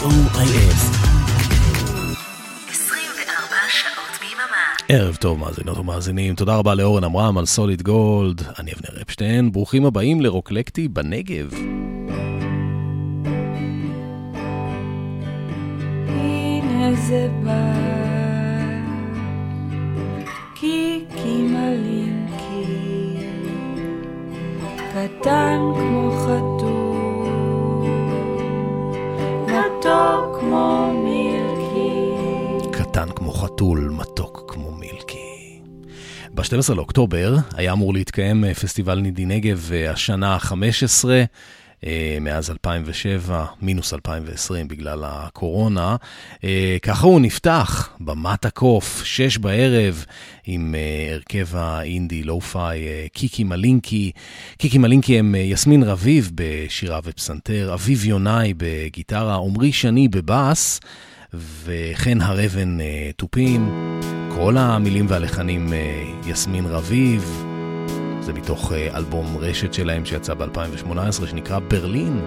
K-O-I-S. ערב טוב מאזינות ומאזינים, תודה רבה לאורן עמרם על סוליד גולד, אני אבנר אפשטיין, ברוכים הבאים לרוקלקטי בנגב. הנה זה בא, קיקי מלינקי, קטן כמו חתול, כמו מילקי. קטן כמו חתול, מתוק כמו מילקי. ב-12 לאוקטובר היה אמור להתקיים אה, פסטיבל נידי נגב אה, השנה ה-15. אה, מאז 2007, מינוס 2020 בגלל הקורונה. אה, ככה הוא נפתח, במת הקוף, שש בערב, עם אה, הרכב האינדי לואו-פיי, קיקי מלינקי. קיקי מלינקי הם יסמין רביב בשירה ופסנתר, אביב יונאי בגיטרה, עמרי שני בבאס. וחן הרבן תופים, כל המילים והלחנים יסמין רביב, זה מתוך אה, אלבום רשת שלהם שיצא ב-2018 שנקרא ברלין.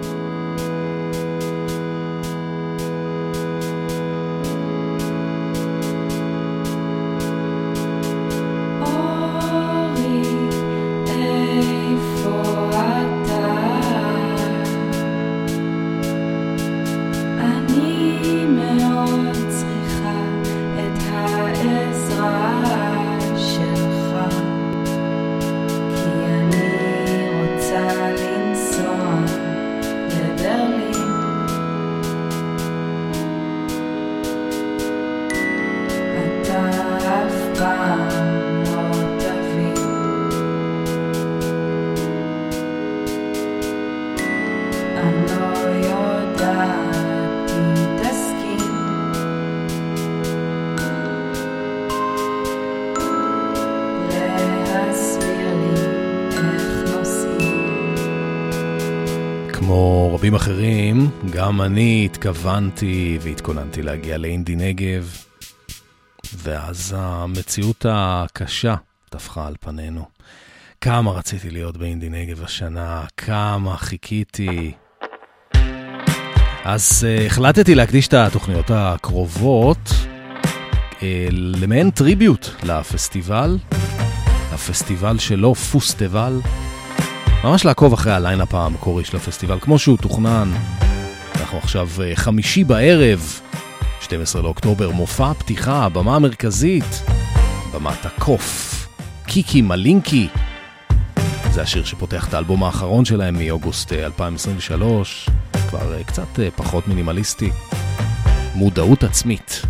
אני התכוונתי והתכוננתי להגיע לאינדי נגב, ואז המציאות הקשה טפחה על פנינו. כמה רציתי להיות באינדי נגב השנה, כמה חיכיתי. אז uh, החלטתי להקדיש את התוכניות הקרובות uh, למעין טריביוט לפסטיבל, הפסטיבל שלו, פוסטיבל. ממש לעקוב אחרי הליינאפ המקורי של הפסטיבל, כמו שהוא תוכנן. אנחנו עכשיו אה, חמישי בערב, 12 לאוקטובר, מופע פתיחה, הבמה המרכזית, במת הקוף, קיקי מלינקי. זה השיר שפותח את האלבום האחרון שלהם מאוגוסט 2023, אה, כבר אה, קצת פחות מינימליסטי. מודעות עצמית.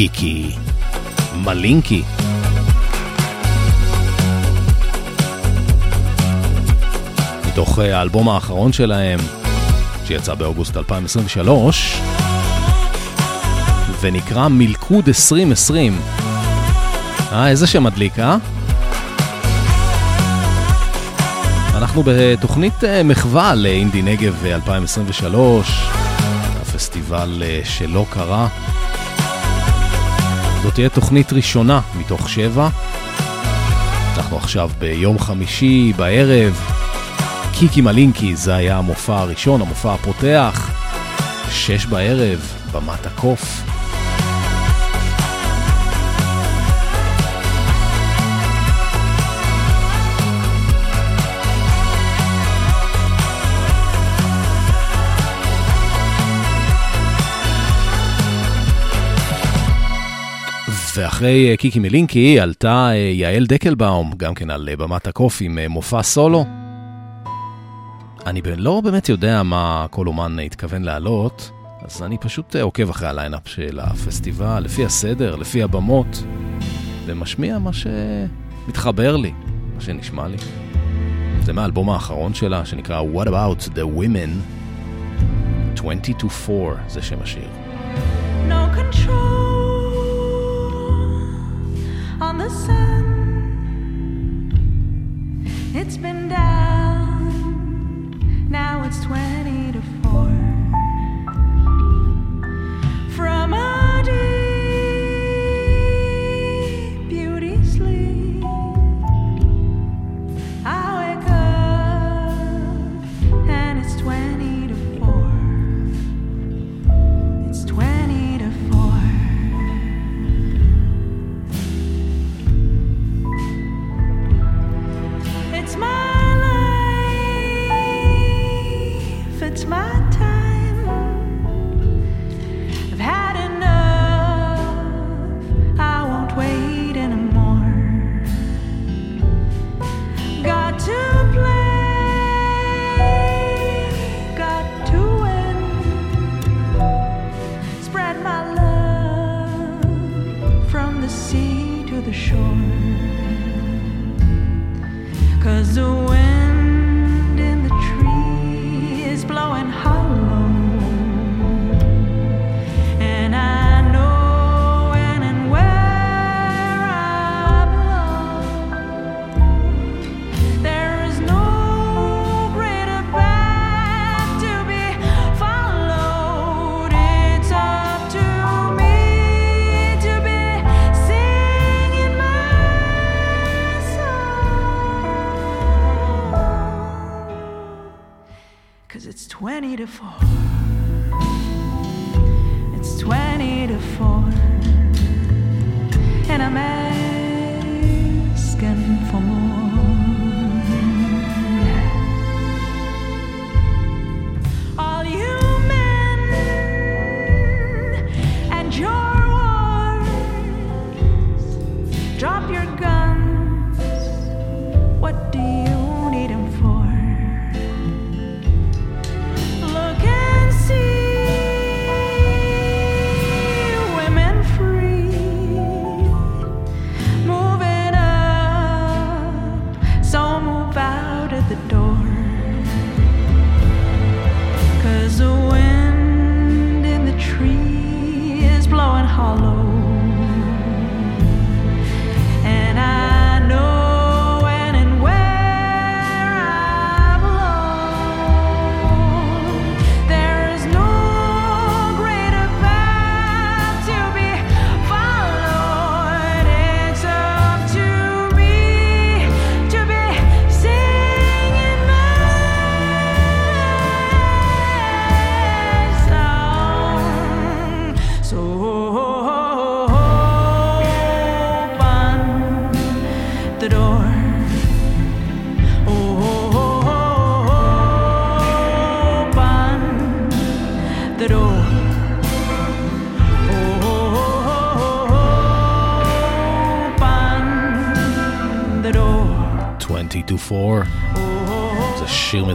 קיקי מלינקי. מתוך אה, האלבום האחרון שלהם, שיצא באוגוסט 2023, ונקרא מלכוד 2020. אה, איזה שם מדליק, אה? אנחנו בתוכנית אה, מחווה לאינדי נגב 2023, הפסטיבל אה, שלא קרה. זאת תהיה תוכנית ראשונה מתוך שבע. אנחנו עכשיו ביום חמישי בערב. קיקי מלינקי, זה היה המופע הראשון, המופע הפותח. שש בערב, במת הקוף. ואחרי אה, קיקי מלינקי עלתה אה, יעל דקלבאום, גם כן על אה, במת הקוף עם מופע סולו. אני לא באמת יודע מה כל אומן התכוון להעלות, אז אני פשוט עוקב אחרי הליינאפ של הפסטיבל, לפי הסדר, לפי הבמות, ומשמיע מה שמתחבר לי, מה שנשמע לי. זה מהאלבום האחרון שלה, שנקרא What About the Women 20 to 4, זה שם השיר. No control on the sun. It's been down, now it's 20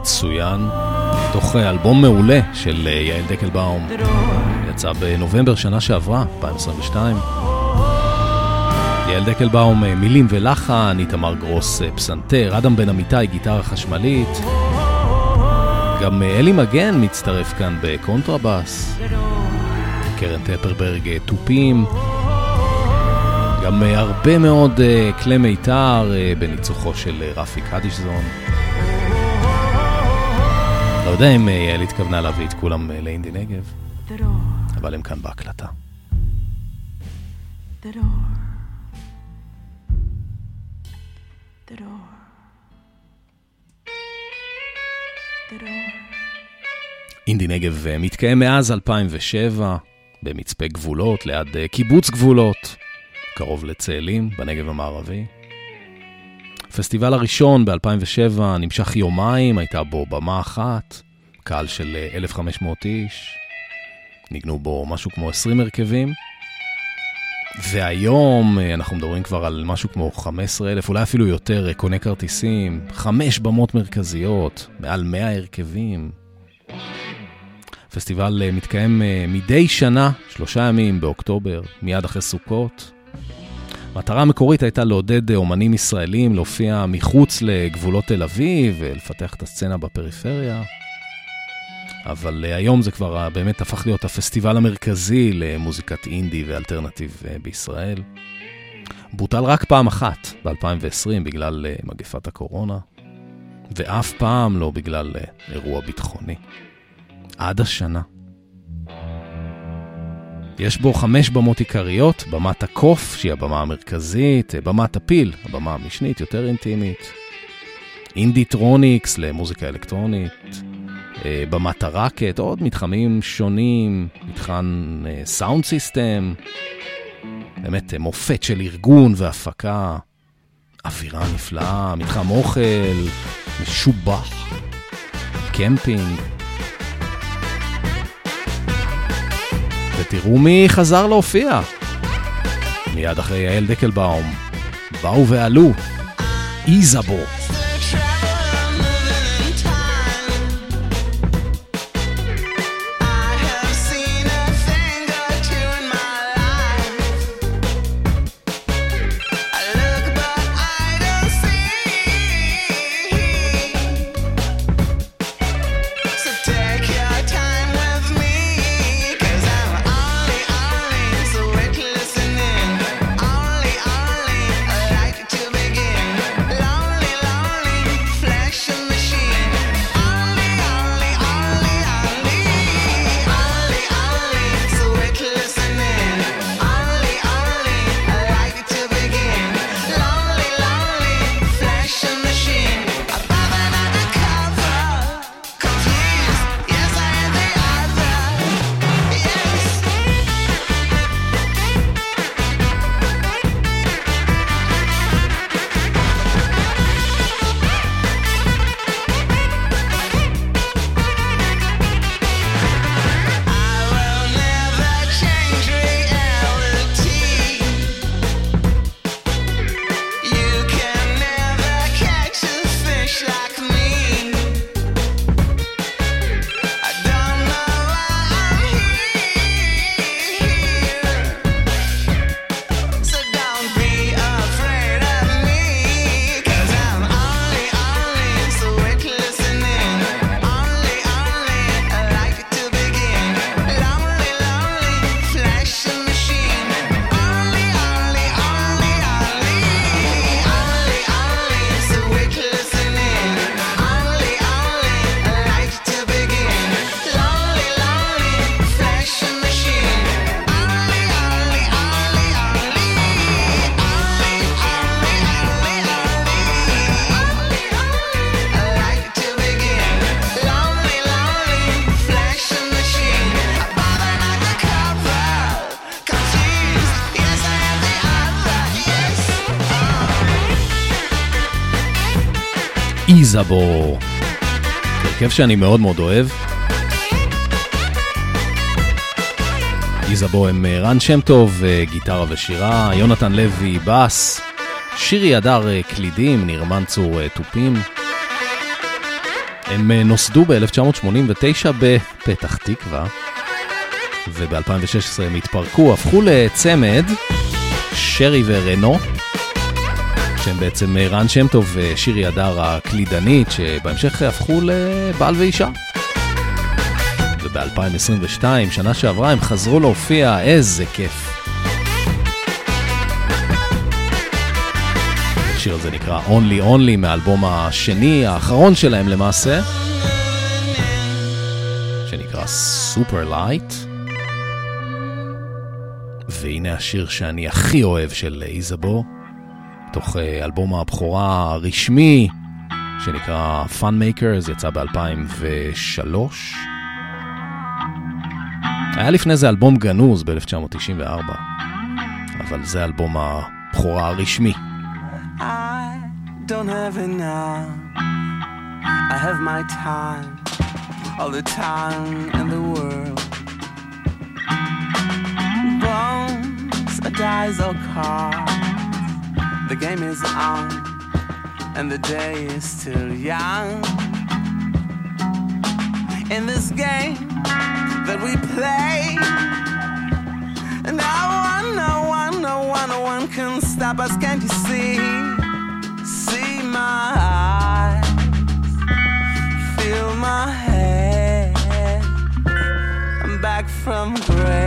מצוין, מתוך אלבום מעולה של אה, יעל דקלבאום. יצא בנובמבר שנה שעברה, 2022. יעל דקלבאום, אה, מילים ולחן, איתמר גרוס, אה, פסנתר, אדם בן אמיתי, גיטרה חשמלית. גם אה, אלי מגן מצטרף כאן בקונטרבאס, קרן טפרברג, אה, תופים. גם אה, הרבה מאוד אה, כלי מיתר אה, בניצוחו של אה, רפי קדישזון. יודע אם אה, יעל התכוונה להביא את כולם אה, לאינדי נגב. אבל הם כאן בהקלטה. אינדי נגב אה, מתקיים מאז 2007 במצפה גבולות, ליד קיבוץ גבולות, קרוב לצאלים, בנגב המערבי. הפסטיבל הראשון ב-2007 נמשך יומיים, הייתה בו במה אחת, קהל של אה, 1,500 איש, ניגנו בו משהו כמו 20 הרכבים. והיום אה, אנחנו מדברים כבר על משהו כמו 15,000, אולי אפילו יותר, אה, קונה כרטיסים, חמש במות מרכזיות, מעל 100 הרכבים. הפסטיבל אה, מתקיים אה, מדי שנה, שלושה ימים באוקטובר, מיד אחרי סוכות. המטרה המקורית הייתה לעודד אה, אומנים ישראלים להופיע מחוץ לגבולות תל אביב ולפתח את הסצנה בפריפריה. אבל אה, היום זה כבר אה, באמת הפך להיות הפסטיבל המרכזי למוזיקת אינדי ואלטרנטיב אה, בישראל. בוטל רק פעם אחת, ב-2020, בגלל מגפת הקורונה, ואף פעם לא בגלל אירוע ביטחוני. עד השנה. יש בו חמש במות עיקריות, במת הקוף, שהיא הבמה המרכזית, במת הפיל, הבמה המשנית, יותר אינטימית, אינדיטרוניקס למוזיקה אלקטרונית, במת הרקט, עוד מתחמים שונים, מתחם אה, sound system, באמת אה, מופת של ארגון והפקה, אווירה נפלאה, מתחם אוכל, משובח, קמפינג. ותראו מי חזר להופיע. מיד אחרי יעל דקלבאום, באו ועלו, איזאבו. איזאבו. הרכב שאני מאוד מאוד אוהב. איזאבו הם אה, רן שם טוב, אה, גיטרה ושירה, יונתן לוי, בס, שירי הדר אה, קלידים, ניר מנצור תופים. הם נוסדו ב-1989 בפתח תקווה, וב-2016 הם התפרקו, הפכו לצמד, שרי ורנו, שהם בעצם רן שם טוב ושירי הדר הקלידנית, שבהמשך הפכו לבעל ואישה. וב-2022, שנה שעברה, הם חזרו להופיע, איזה כיף. השיר הזה נקרא Only Only מהאלבום השני, האחרון שלהם למעשה, שנקרא Super Light. והנה השיר שאני הכי אוהב של איזבו, תוך אה, אלבום הבכורה הרשמי, שנקרא Fun Makers, יצא ב-2003. היה לפני זה אלבום גנוז ב-1994, אבל זה אלבום הבכורה הרשמי. I don't have now. I have my time, all the time in the world. Bones, a or cards. The game is on, and the day is still young. In this game, that we play. No one, no one, no one, no one can stop us. Can't you see? See my eyes, feel my head. I'm back from gray.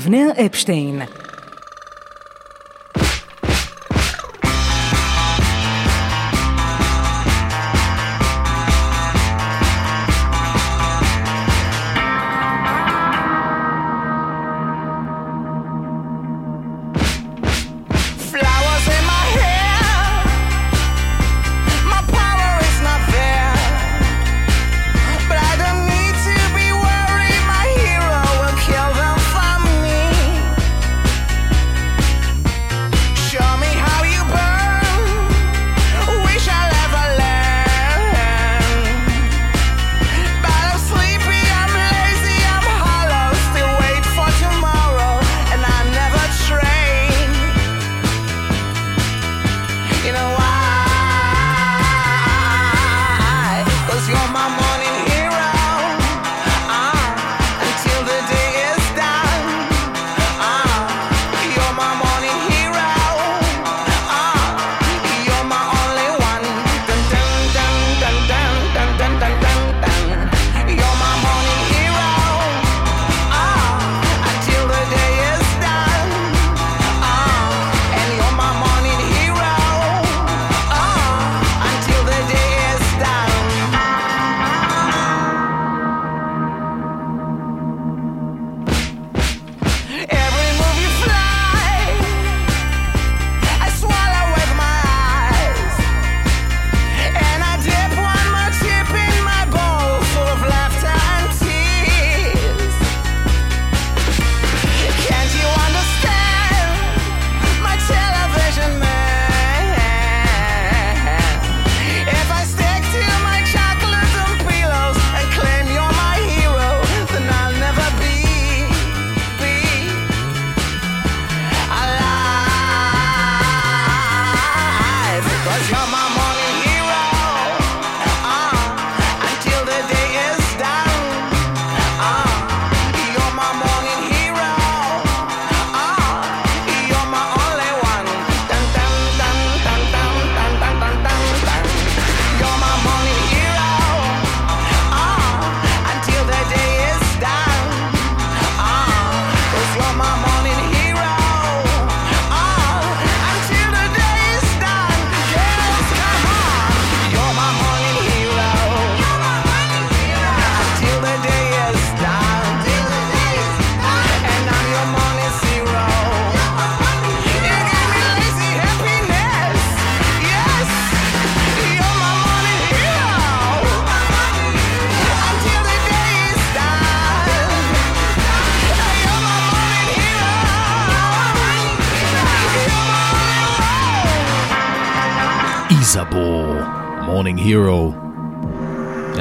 אבנר אפשטיין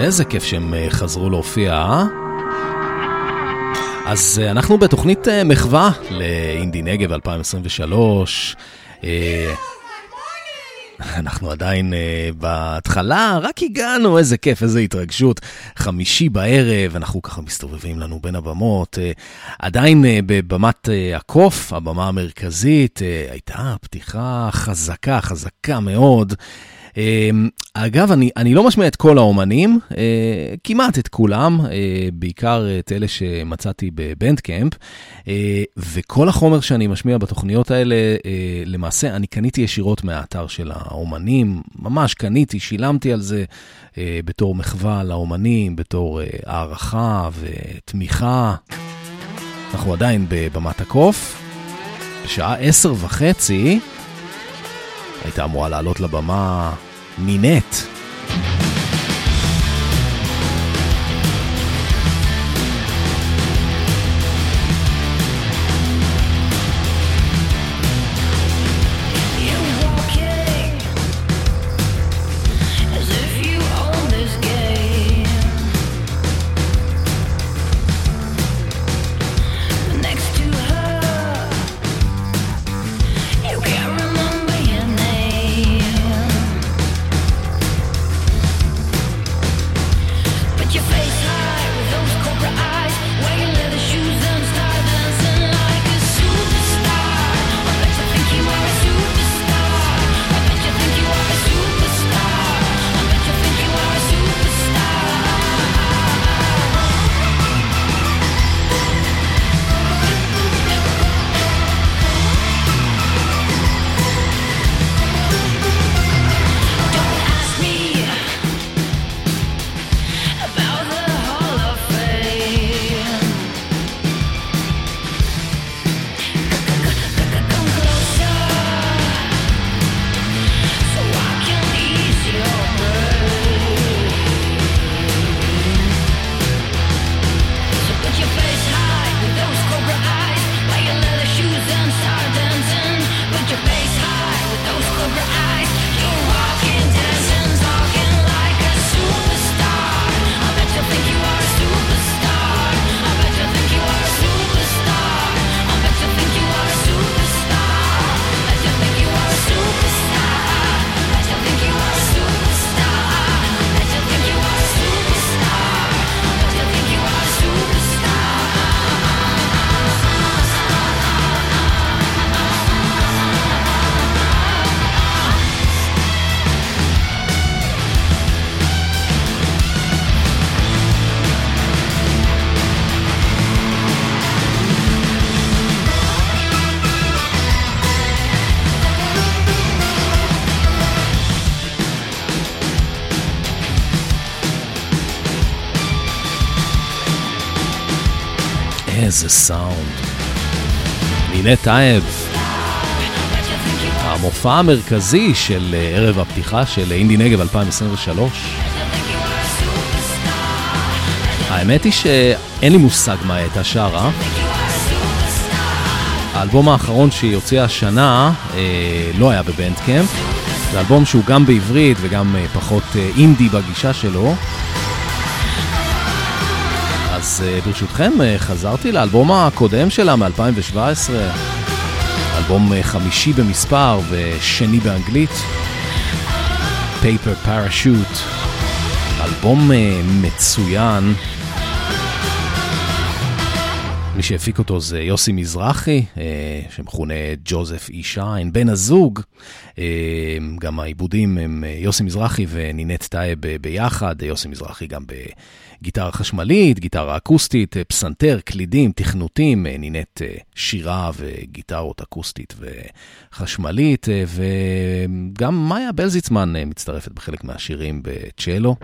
איזה כיף שהם אה, חזרו להופיע, אה? אז אה, אנחנו בתוכנית אה, מחווה לאינדי נגב 2023. אנחנו עדיין בהתחלה, רק הגענו, איזה כיף, איזה התרגשות. חמישי בערב, אנחנו ככה מסתובבים לנו בין הבמות. עדיין בבמת הקוף, הבמה המרכזית, הייתה פתיחה חזקה, חזקה מאוד. אגב, אני, אני לא משמיע את כל האומנים, אה, כמעט את כולם, אה, בעיקר את אלה שמצאתי בבנדקמפ, אה, וכל החומר שאני משמיע בתוכניות האלה, למעשה אני קניתי ישירות מהאתר של האומנים, ממש קניתי, שילמתי על זה בתור מחווה לאומנים, בתור הערכה ותמיכה. אנחנו עדיין בבמת הקוף, בשעה עשר וחצי. הייתה אמורה לעלות לבמה Ninette. סאונד. נינט טייב, המופע המרכזי של אה, ערב הפתיחה של אינדי נגב 2023. האמת היא שאין לי מושג מה הייתה שרה. האלבום האחרון שהיא הוציאה השנה אה, לא היה בבנדקאמפ. זה אלבום שהוא גם בעברית וגם אה, פחות אה, אינדי בגישה שלו. אה, ברשותכם, אה, חזרתי לאלבום הקודם שלה מ-2017. אלבום אה, חמישי במספר ושני באנגלית. Paper Parachute. אלבום מצוין. מי שהפיק אותו זה יוסי מזרחי, אה, שמכונה ג'וזף אי שיין, בן הזוג. אה, גם העיבודים הם אה, יוסי מזרחי ונינט טייב ביחד, יוסי מזרחי גם בגיטרה חשמלית, גיטרה אקוסטית, פסנתר, קלידים, תכנותים, נינט שירה וגיטרות אקוסטית וחשמלית, וגם מאיה בלזיצמן מצטרפת בחלק מהשירים בצ'לו.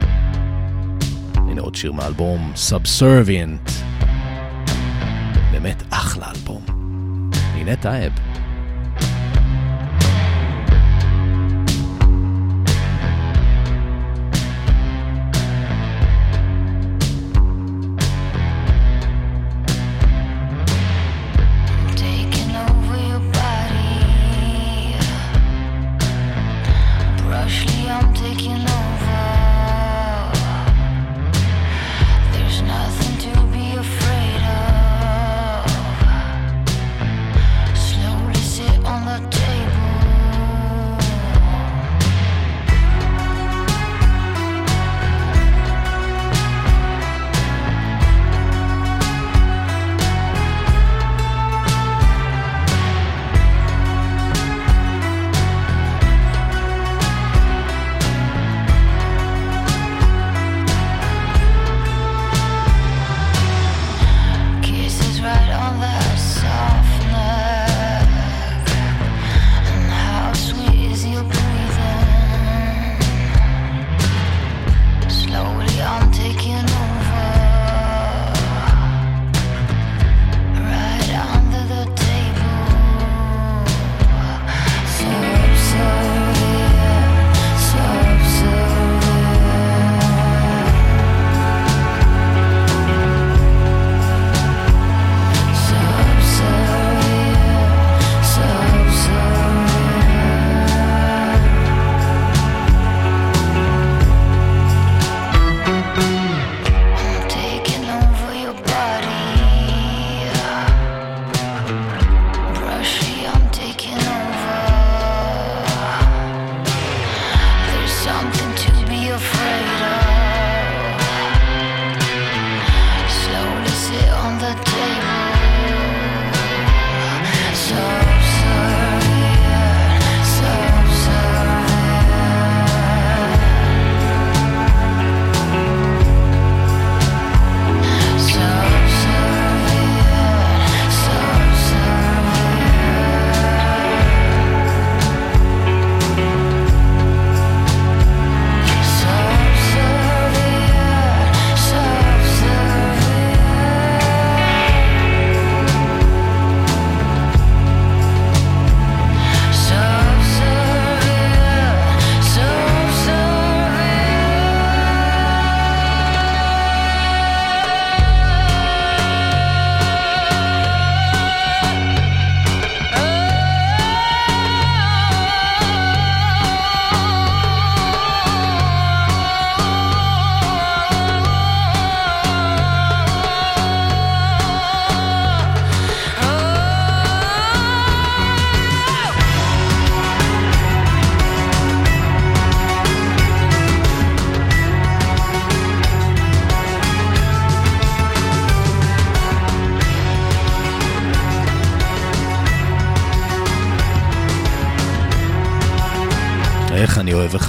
הנה עוד שיר מהאלבום Subservient. באמת אחלה אלבום. נינט טייב.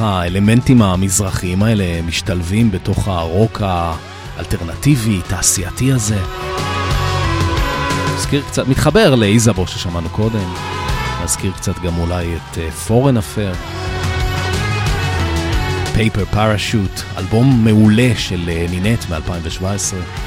האלמנטים המזרחיים האלה משתלבים בתוך הרוק האלטרנטיבי, תעשייתי הזה. נזכיר קצת, מתחבר לאיזבו ששמענו קודם, נזכיר קצת גם אולי את פורן אפר. פייפר פרשוט, אלבום מעולה של אה, נינט מ-2017.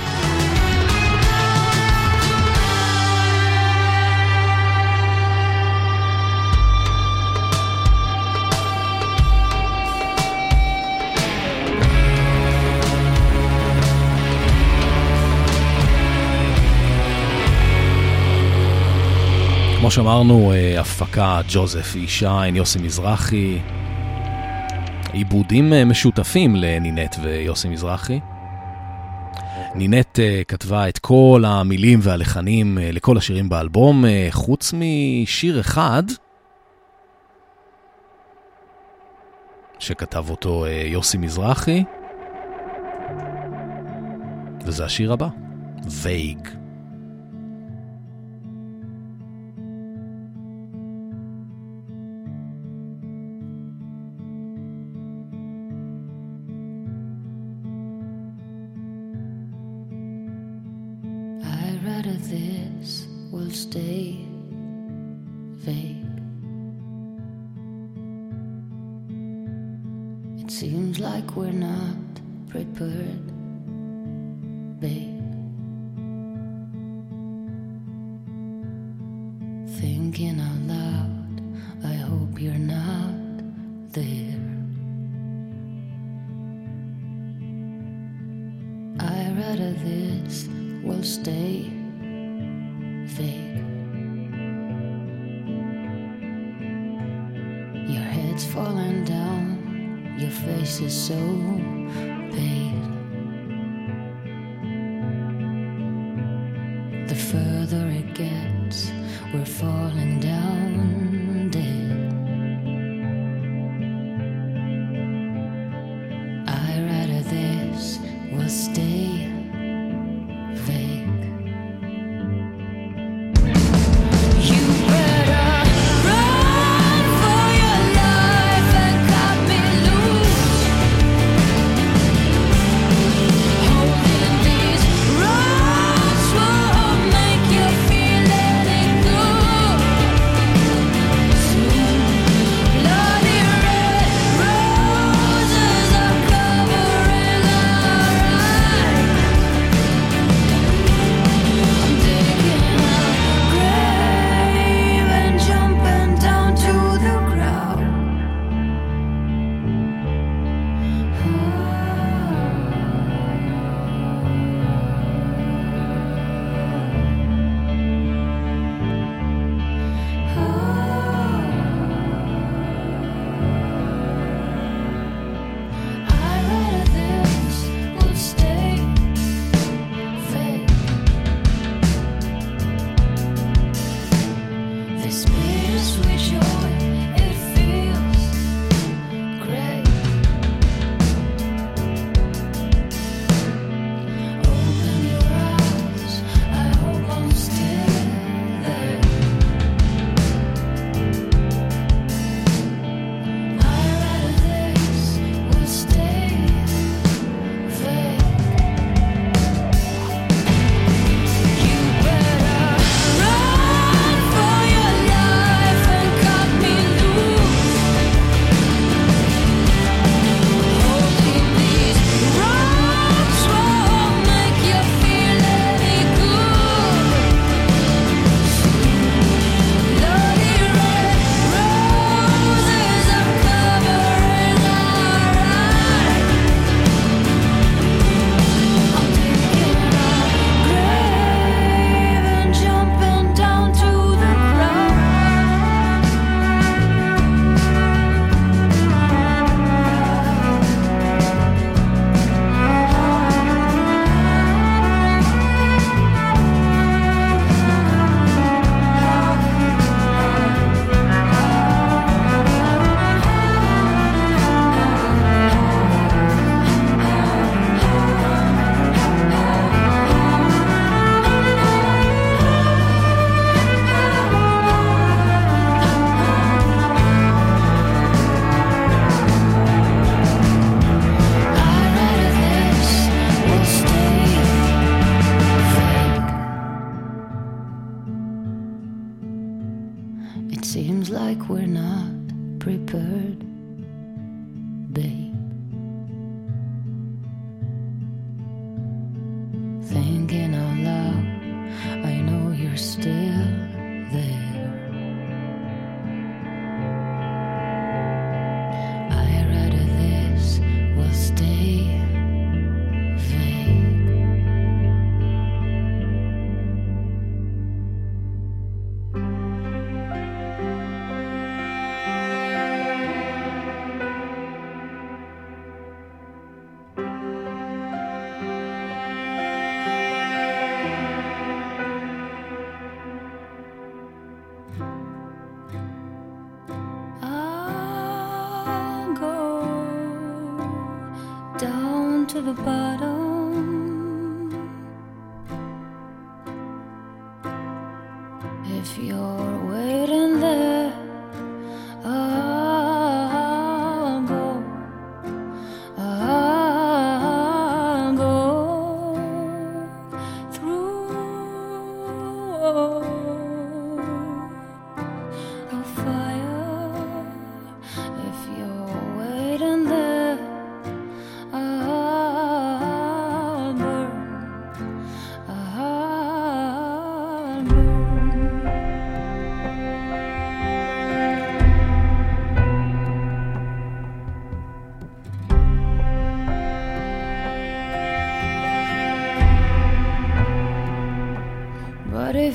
שאמרנו, אה, הפקה ג'וזף אישיין, יוסי מזרחי, עיבודים אה, משותפים לנינט ויוסי מזרחי. נינט uh, כתבה את כל המילים והלחנים לכל השירים באלבום, חוץ משיר אחד, שכתב אותו יוסי מזרחי, וזה השיר הבא, וייג.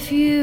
If you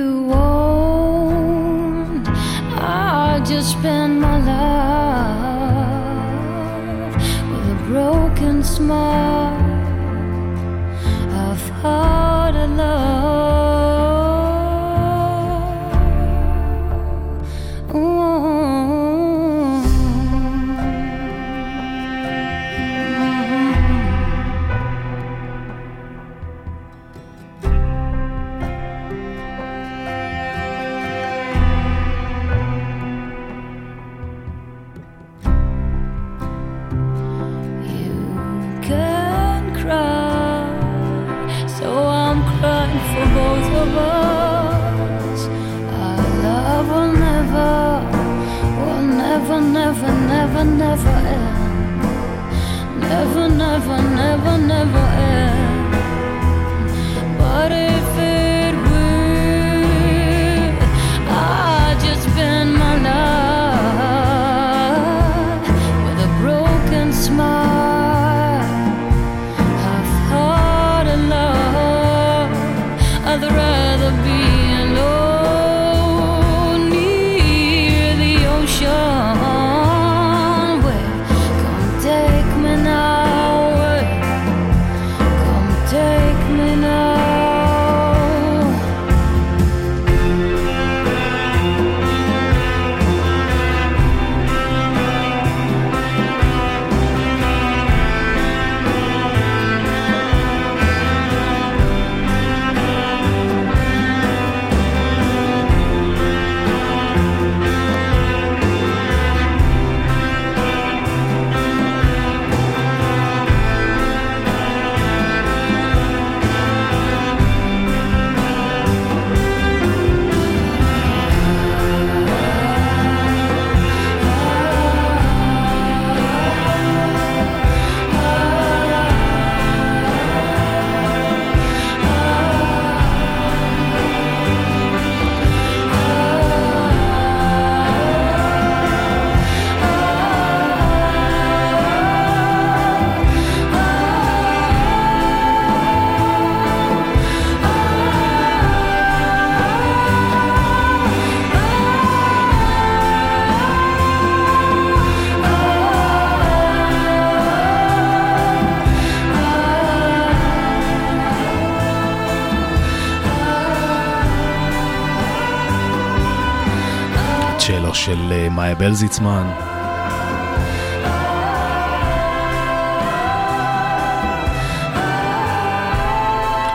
מאיה בלזיצמן.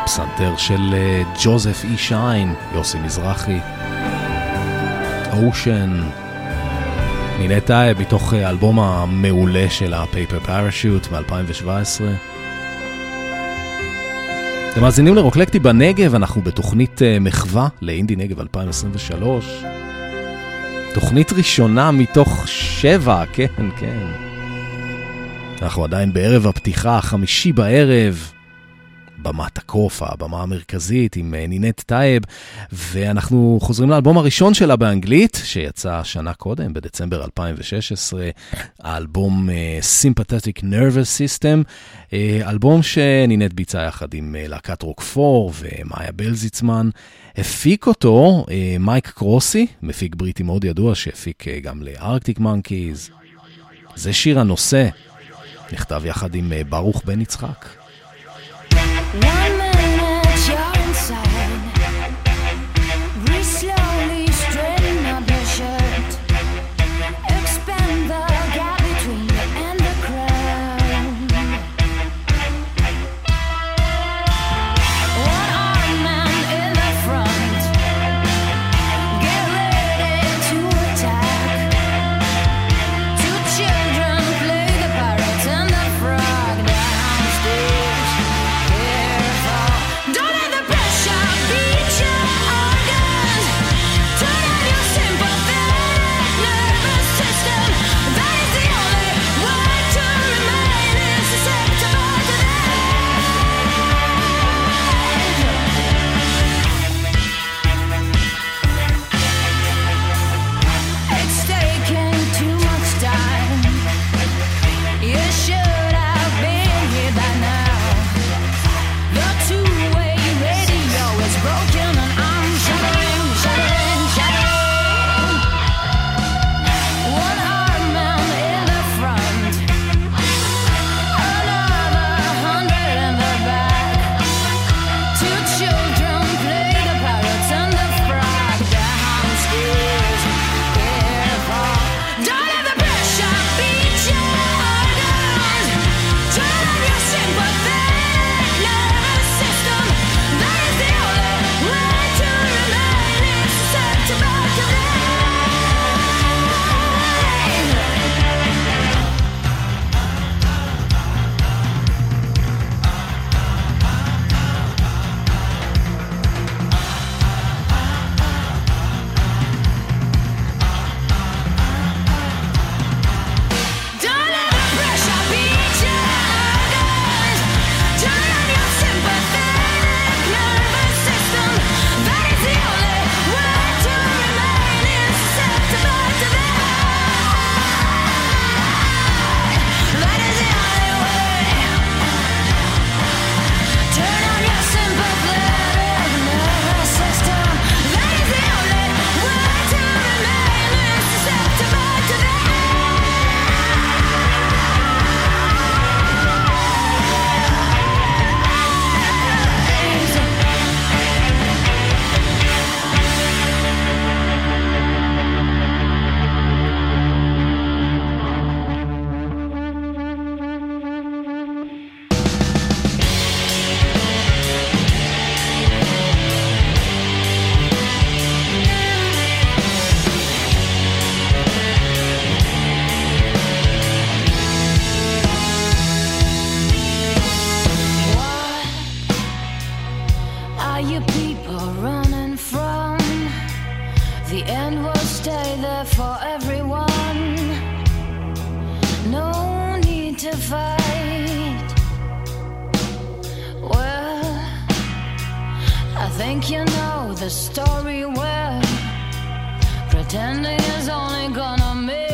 פסנתר של אה, ג'וזף אי שיין, יוסי מזרחי. Ocean. נינט טייב מתוך אה, האלבום המעולה של ה-Paper Parachute מ-2017. אתם מאזינים לרוקלקטי בנגב, אנחנו בתוכנית אה, מחווה לאינדי נגב 2023. תוכנית ראשונה מתוך שבע, כן, כן. אנחנו עדיין בערב הפתיחה, חמישי בערב, במת הקוף, הבמה המרכזית עם אה, נינט טייב, ואנחנו חוזרים לאלבום הראשון שלה באנגלית, שיצא שנה קודם, בדצמבר 2016, האלבום אה, Sympathetic Nervous System, אה, אלבום שנינט ביצע יחד עם להקת רוקפור ומאיה בלזיצמן. הפיק אותו אה, מייק קרוסי, מפיק בריטי מאוד ידוע, שהפיק אה, גם לארקטיק מנקיז. זה שיר הנושא, נכתב יחד עם אה, ברוך בן יצחק. One minute you're. think you know the story well. Pretending is only gonna make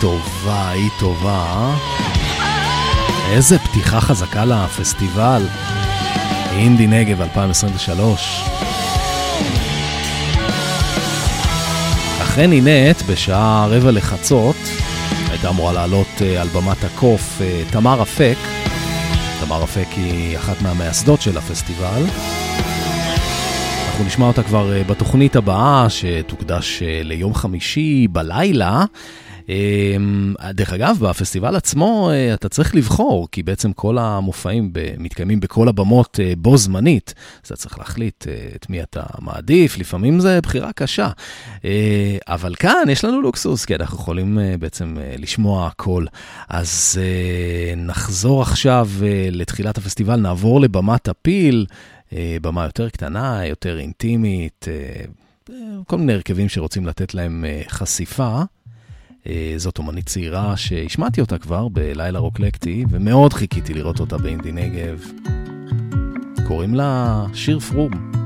טובה, היא טובה. איזה פתיחה חזקה לפסטיבל. אינדי נגב 2023. אחרי נינט, בשעה רבע לחצות, אמורה לעלות אה, על במת הקוף אה, תמר אפק. תמר אפק היא אחת מהמייסדות של הפסטיבל. אנחנו נשמע אותה כבר אה, בתוכנית הבאה, שתוקדש ליום חמישי בלילה. אמ, דרך אגב, בפסטיבל עצמו אה, אתה צריך לבחור, כי בעצם כל המופעים מתקיימים בכל הבמות אה, בו זמנית, אז אתה צריך להחליט אה, את מי אתה מעדיף, לפעמים זו בחירה קשה. אבל כאן יש לנו לוקסוס, כי אנחנו יכולים בעצם לשמוע הכל. אז נחזור עכשיו לתחילת הפסטיבל, נעבור לבמת הפיל, במה יותר קטנה, יותר אינטימית. כל מיני הרכבים שרוצים לתת להם חשיפה. אה, זאת אומנית צעירה שהשמעתי אותה כבר בלילה רוקלקטי, ומאוד חיכיתי לראות אותה באינדי נגב. קוראים לה שיר פרום.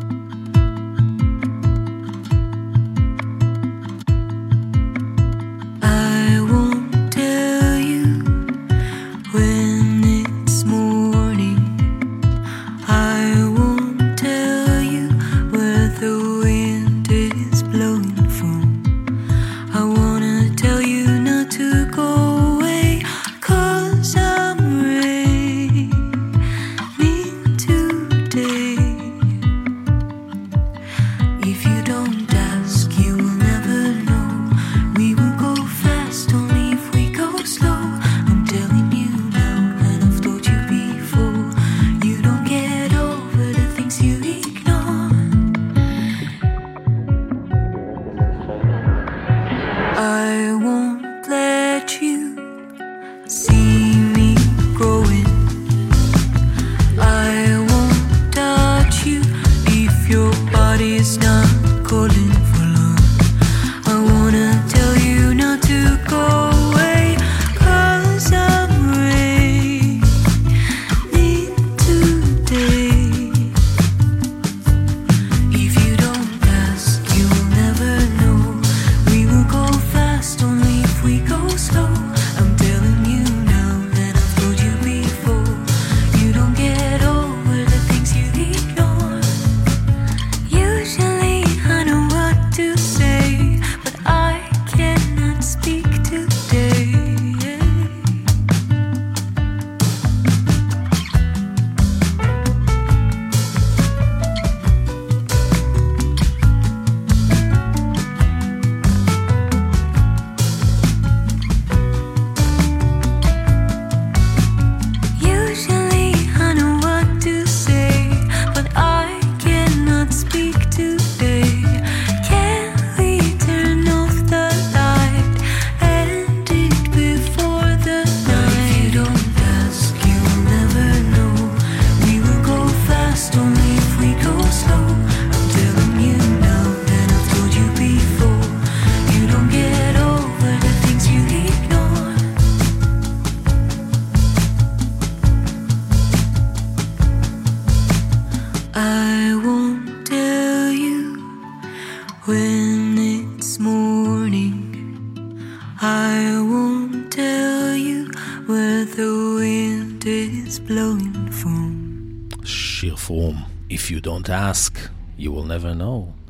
Ask, you will never know.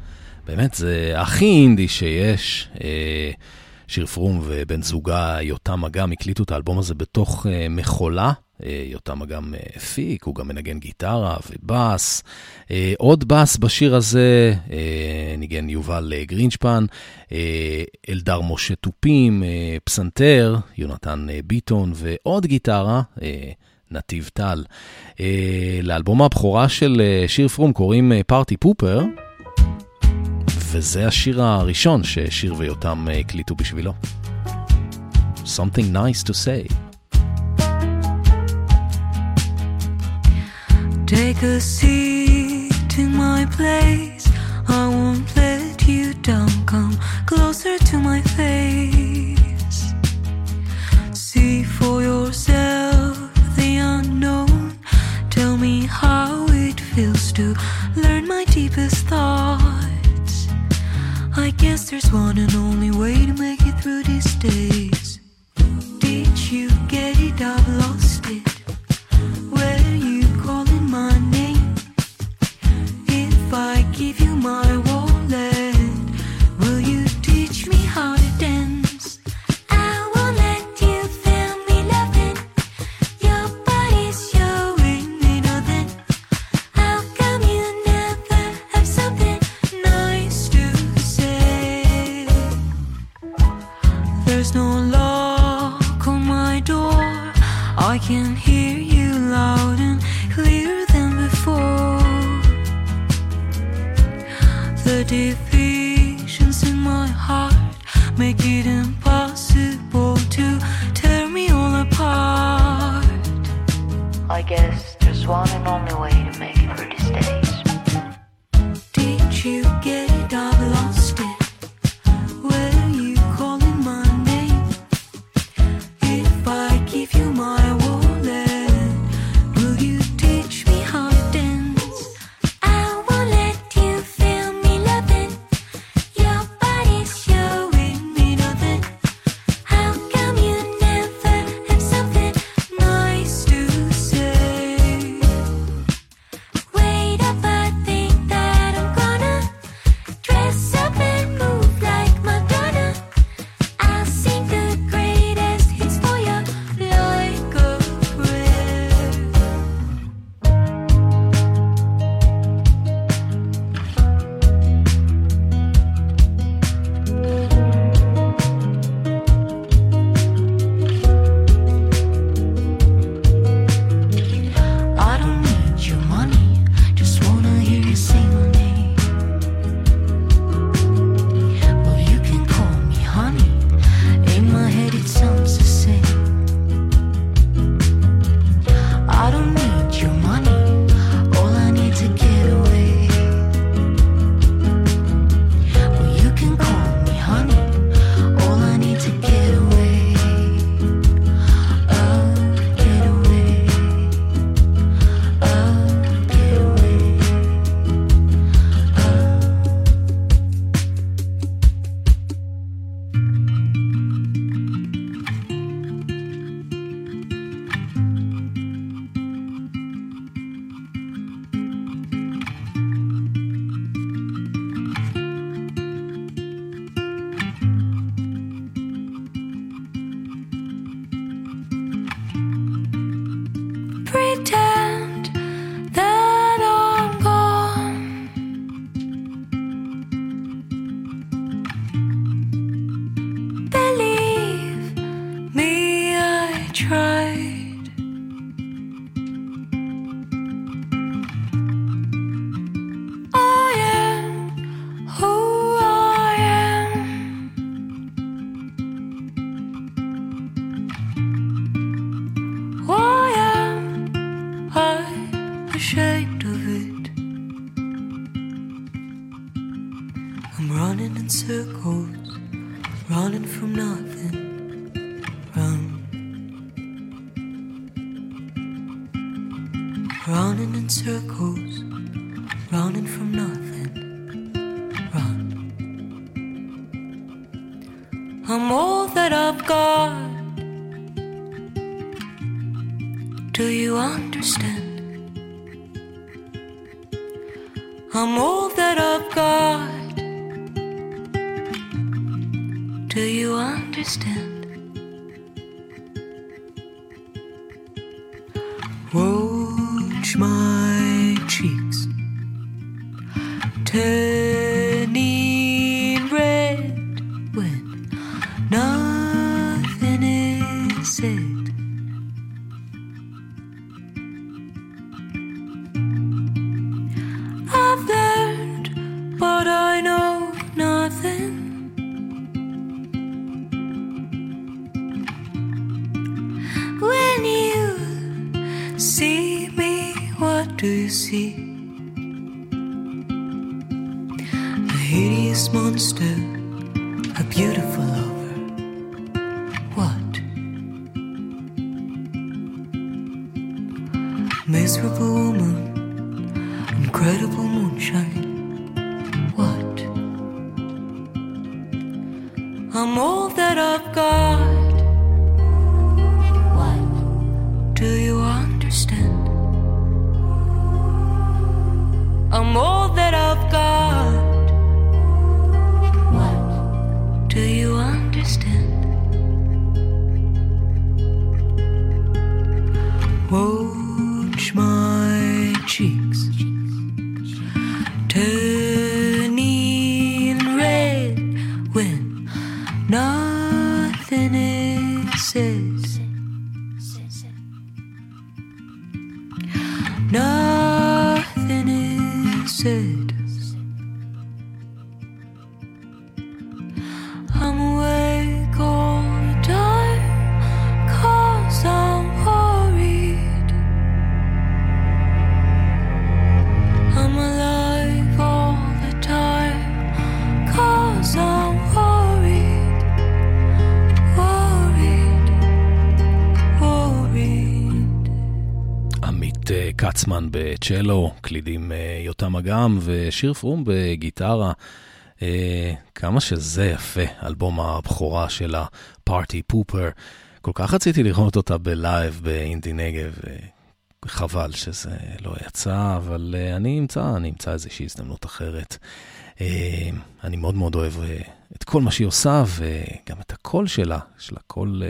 באמת, זה הכי אינדי שיש. אה, שיר פרום ובן זוגה יותם אגם הקליטו את האלבום הזה בתוך אה, מכולה. אה, יותם אגם הפיק, הוא גם מנגן גיטרה ובאס. עוד באס בשיר הזה, ניגן יובל גרינשפן, אלדר משה תופים, פסנתר, יונתן ביטון ועוד גיטרה. נתיב טל. לאלבום הבכורה של שיר פרום קוראים פארטי פופר. וזה השיר הראשון ששיר ויותם הקליטו בשבילו. Something nice to say. Take a seat in my place. I won't let you down. Come closer to my face. See for yourself. Tell me how it feels to learn my deepest thoughts. I guess there's one and only way to make it through these days. Did you get it? I've lost it. Where are you calling my name? If I give you my Do can hear you loud and clear than before. The divisions in my heart make it impossible to tear me all apart. I guess there's one and only way. בצ'לו, קלידים אה, יותם אגם ושיר פרום בגיטרה. אה, כמה שזה יפה, אלבום הבכורה של ה Party Pooper. כל כך רציתי לראות אותה בלייב באינדי נגב, אה, חבל שזה לא יצא, אבל אני אמצא, אני אמצא איזושהי הזדמנות אחרת. אני מאוד מאוד אוהב את כל מה שהיא עושה, וגם את הקול שלה, יש לה קול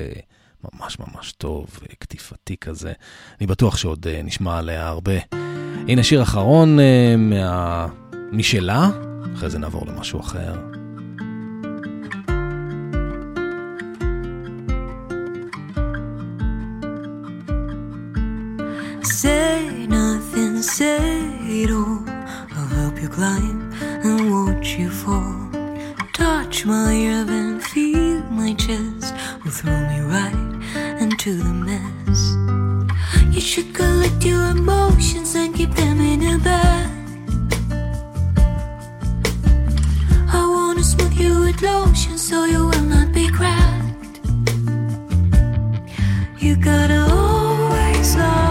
ממש ממש טוב, קטיפתי כזה. אני בטוח שעוד נשמע עליה הרבה. הנה שיר אחרון אה, מה... משלה, אחרי זה נעבור למשהו אחר. Touch my and feel my chest. Will throw me right into the mess. You should collect your emotions and keep them in a bag. I wanna smooth you with lotion so you will not be cracked. You gotta always love,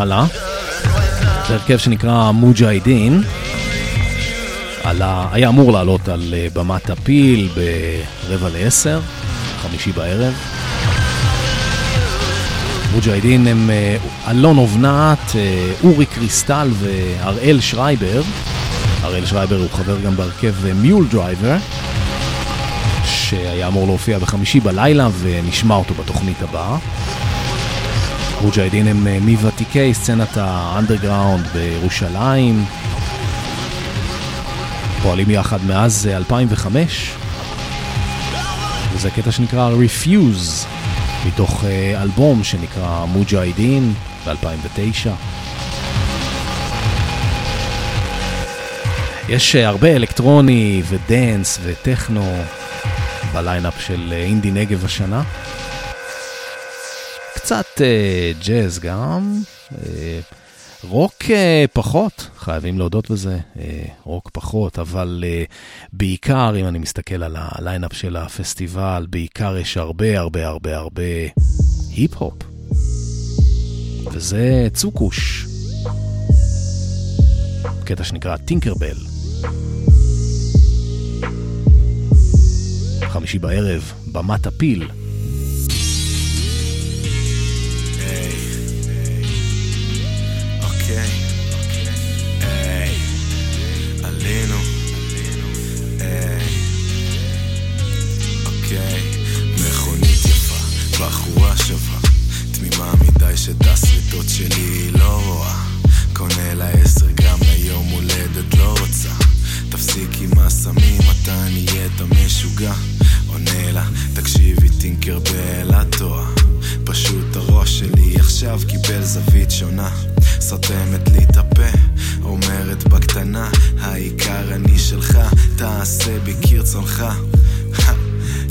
הלאה. זה הרכב שנקרא מוג'הידין. עלה, היה אמור לעלות על אה, במת הפיל ברבע לעשר, חמישי בערב. מוג'הידין הם אה, אלון אובנת, אה, אורי קריסטל והראל שרייבר. הראל שרייבר הוא חבר גם בהרכב Mule Driver, שהיה אמור להופיע בחמישי בלילה ונשמע אותו בתוכנית הבאה. מוג'הידין הם מוותיקי סצנת האנדרגראונד בירושלים, פועלים יחד מאז 2005, וזה קטע שנקרא Refuse, מתוך אה, אלבום שנקרא מוג'הידין ב-2009. יש אה, הרבה אלקטרוני ודנס וטכנו בליינאפ של אה, אינדי נגב השנה. קצת ג'אז גם. רוק אה, פחות, חייבים להודות בזה, אה, רוק פחות, אבל אה, בעיקר, אם אני מסתכל על הליינאפ של הפסטיבל, בעיקר יש הרבה הרבה הרבה הרבה היפ-הופ. וזה צוקוש. קטע שנקרא טינקרבל. חמישי בערב, במת הפיל. שאת שלי לא רואה. קונה לה עשר גרם ליום הולדת לא רוצה. תפסיק עם הסמים, אתה נהיית המשוגע. עונה לה, תקשיבי טינקרבל, את טועה. פשוט הראש שלי עכשיו קיבל זווית שונה. סותמת לי את הפה, אומרת בקטנה העיקר אני שלך, תעשה בי כרצונך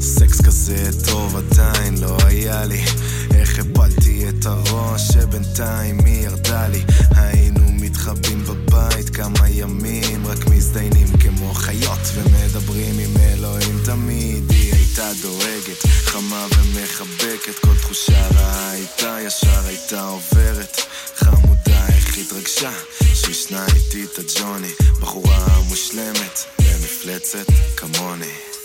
סקס כזה טוב עדיין לא היה לי. איך הפלתי את הראש שבינתיים היא ירדה לי. היינו מתחבאים בבית כמה ימים רק מזדיינים כמו חיות ומדברים עם אלוהים תמיד. היא הייתה דואגת חמה ומחבקת כל תחושה רעה הייתה ישר הייתה עוברת. חמודה איך התרגשה שישנה איתי את הג'וני בחורה מושלמת כמוני כמוני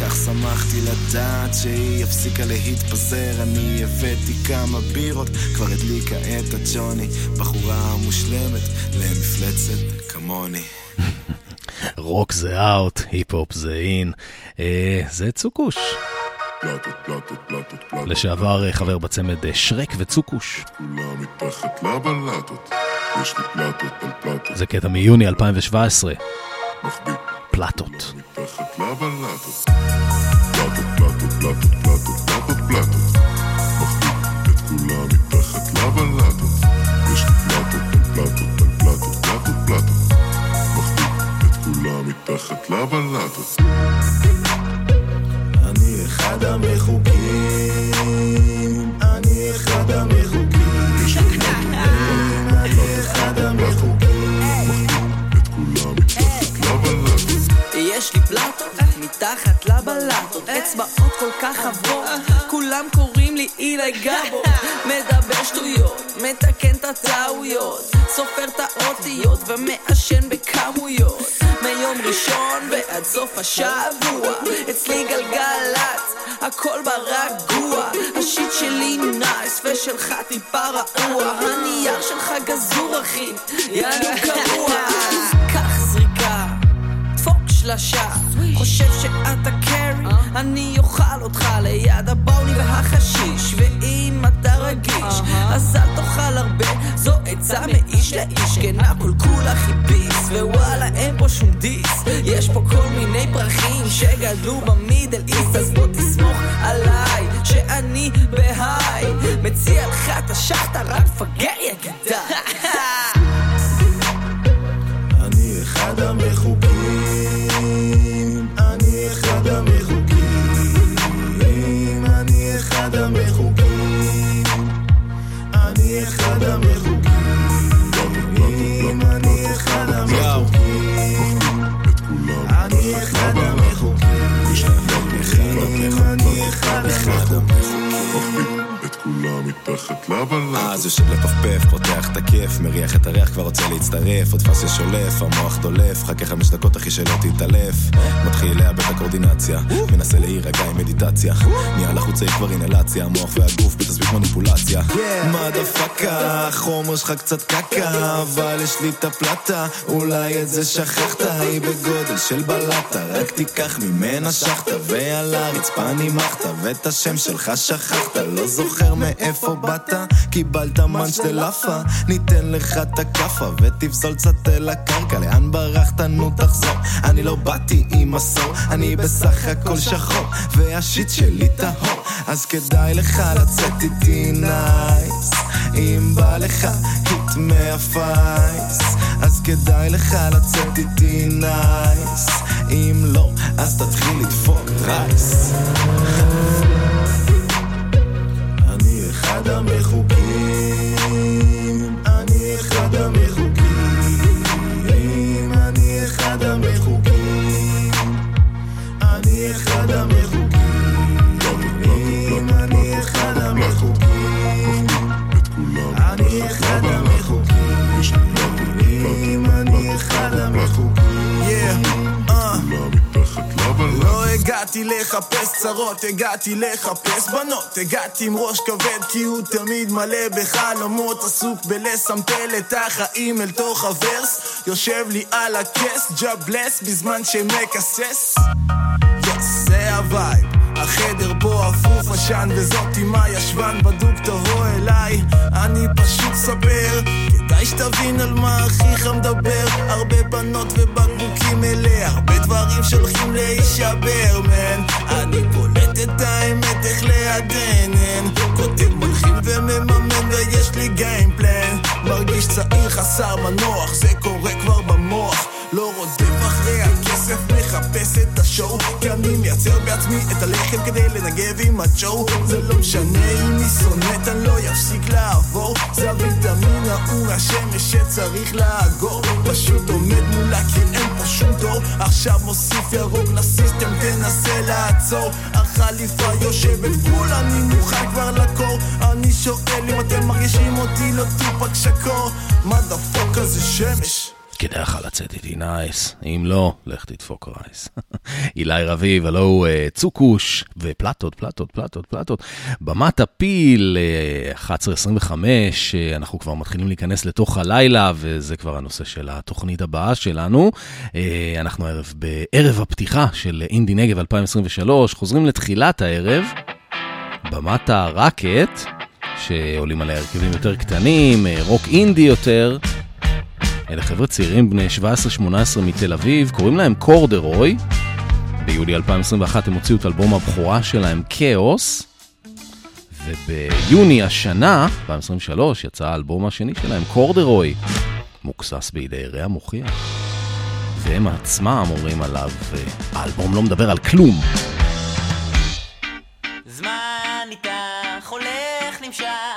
כך שמחתי לדעת שהיא הפסיקה להתפזר. אני הבאתי כמה בירות כבר הדליקה את הג'וני. בחורה מושלמת למפלצת כמוני. רוק זה אאוט, היפ-הופ זה אין, אה, זה צוקוש. לשעבר אה, חבר בצמד אה, שרק וצוקוש. זה קטע מיוני 2017. פלטות. מתחת לבלטות. אני אחד המחוקים לבלטות, אצבעות כל כך עבות, כולם קוראים לי אילי גבו, מדבר שטויות, מתקן את הטעויות, סופר את האותיות ומעשן בכמויות, מיום ראשון ועד סוף השבוע, אצלי גלגלצ, הכל ברגוע, ה shit שלי nice ושלך טיפה רעוע, הנייר שלך גזור אחי, יענו קרוע, חושב שאתה קרי, אני אוכל אותך ליד הבוני והחשיש ואם אתה רגיש, אז אל תאכל הרבה. זו עצה מאיש לאיש, כן הכל כולה חיביס ווואלה אין פה שום דיס. יש פה כל מיני פרחים שגדלו במידל איסט אז בוא תסמוך עליי שאני בהיי. מציע לך את השחטה רק מפגר יא כולם מתחת לבלדות. אז יושב לפפפ, פותח את הכיף, מריח את הריח, כבר רוצה להצטרף, עוד פס ששולף, המוח דולף, חכה חמש דקות אחי שלא תתעלף. מתחיל לאבד את הקורדינציה, מנסה להירגע עם מדיטציה. נהיה לחוץ צריך כבר אינלציה, המוח והגוף בתסביך מניפולציה. מה דפקה, החומר שלך קצת קקה, אבל יש לי את הפלטה, אולי את זה שכחת, היא בגודל של בלטה, רק תיקח ממנה שחטה, ועל הרצפה נימחת, ואת השם שלך שכחת, לא זוכר מאיפה באת, קיבלת munch דלאפה, ניתן לך את הכאפה, ותפזול קצת אל הקרקע, לאן ברחת? נו תחזור, אני לא באתי עם מסור, אני בסך הכל שחור, וה shit שלי טהור, אז כדאי לך לצאת איתי nice, אם בא לך hit מה face, אז כדאי לך לצאת איתי nice, אם לא, אז תתחיל לדפוק race. אני אחד הגעתי לחפש צרות, הגעתי לחפש בנות. הגעתי עם ראש כבד כי הוא תמיד מלא בחלומות. עסוק בלסמפל את החיים אל תוך הוורס. יושב לי על הכס, ג'אבלס בזמן שמקסס. יס, זה הווייב החדר פה אפוף עשן וזאת אמא ישבן בדוק תבוא אליי. אני פשוט ספר כדאי שתבין על מה אחיך מדבר. הרבה בנות ובקבוקים אליה הרבה דברים שהולכים להישבר מן אני קולט את האמת איך לעדן כותב מלחין ומממן ויש לי גיימפלן מרגיש צעיר חסר מנוח זה קורה כבר במוח. לא רודף אחרי הכסף, מחפש את השואו כי אני מייצר בעצמי את הלחם כדי לנגב עם הג'ו. זה לא משנה אם היא שונאת, אני לא אפסיק לעבור. זה הוויטמין ההוא מהשמש שצריך לאגור. פשוט עומד מולה כי אין פה שום דור. עכשיו מוסיף ירוק לסיסטם, תנסה לעצור. החליפה יושבת בול, אני מוכן כבר לקור. אני שואל אם אתם מרגישים אותי לא טופק שקור. מה דפוק כזה שמש כדאי לך לצאת איתי nice, אם לא, לך תדפוק race. אילי רביב, הלו הוא אה, צוקוש, ופלטות, פלטות, פלטות, פלטות. במת הפיל, אה, 11.25, אה, אנחנו כבר מתחילים להיכנס לתוך הלילה, וזה כבר הנושא של התוכנית הבאה שלנו. אה, אנחנו הערב בערב הפתיחה של אינדי נגב 2023, חוזרים לתחילת הערב, במת הרקט, שעולים עליה הרכבים יותר קטנים, אה, רוק אינדי יותר. אלה חבר'ה צעירים בני 17-18 מתל אביב, קוראים להם קורדרוי. ביולי 2021 הם הוציאו את אלבום הבכורה שלהם, כאוס. וביוני השנה, 2023, יצא האלבום השני שלהם, קורדרוי. מוקסס בידי ריאה מוכיח. והם עצמם אומרים עליו, האלבום לא מדבר על כלום. זמן איתך הולך נמשך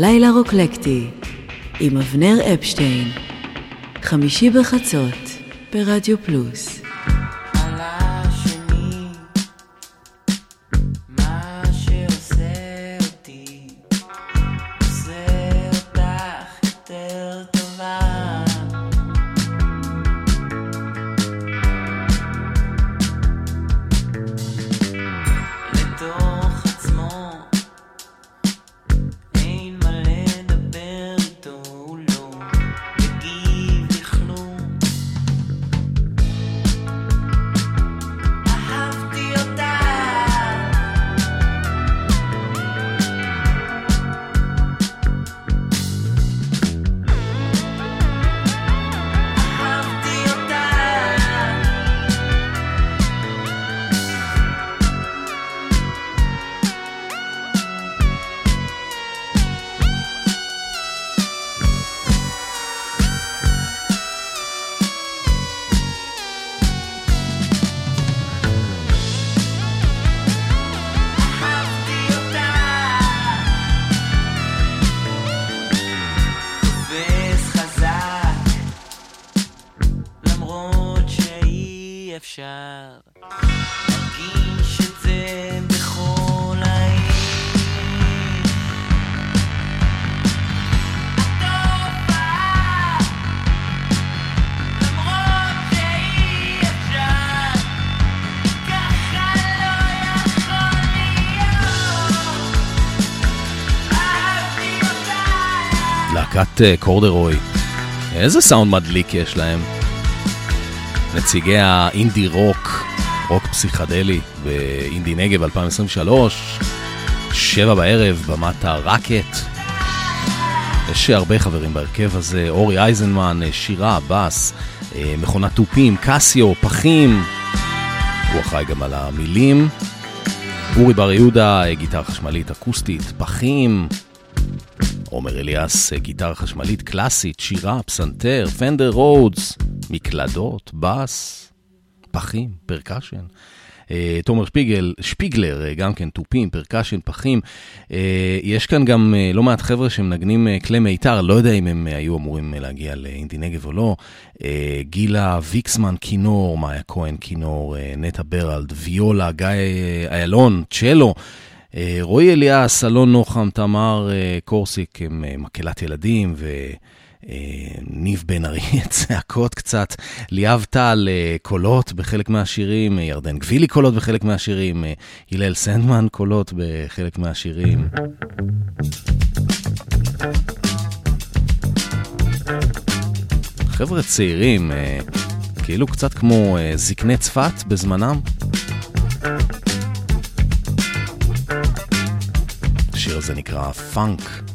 לילה רוקלקטי עם אבנר אפשטיין, חמישי בחצות ברדיו פלוס. להקת אה, קורדרוי. איזה סאונד מדליק יש להם. נציגי האינדי רוק, רוק פסיכדלי באינדי נגב 2023, שבע בערב, במת הרקט. יש הרבה חברים בהרכב הזה, אורי אייזנמן, שירה, בס, מכונת תופים, קסיו, פחים. הוא אחראי גם על המילים. אורי בר יהודה, גיטרה חשמלית אקוסטית, פחים. עומר אליאס, גיטרה חשמלית קלאסית, שירה, פסנתר, פנדר רודס, מקלדות, בס, פחים, percussion. אה, תומר שפיגל, שפיגלר, אה, גם כן תופים, percussion, פחים. אה, יש כאן גם לא מעט חבר'ה שמנגנים כלי מיתר, לא יודע אם הם היו אמורים להגיע לאינדי נגב או לא. גילה ויקסמן כינור, מאיה כהן כינור, נטע ברלד, ויולה, גיא איילון, צ'לו. רועי אליאס, אלון נוחם, תמר קורסיק הם מקהלת ילדים, ו... ניב בן ארי, צעקות קצת, ליאב טל, קולות בחלק מהשירים, ירדן גבילי קולות בחלק מהשירים, הלל סנדמן קולות בחלק מהשירים. חבר'ה צעירים, כאילו קצת כמו זקני צפת בזמנם. השיר הזה נקרא פאנק.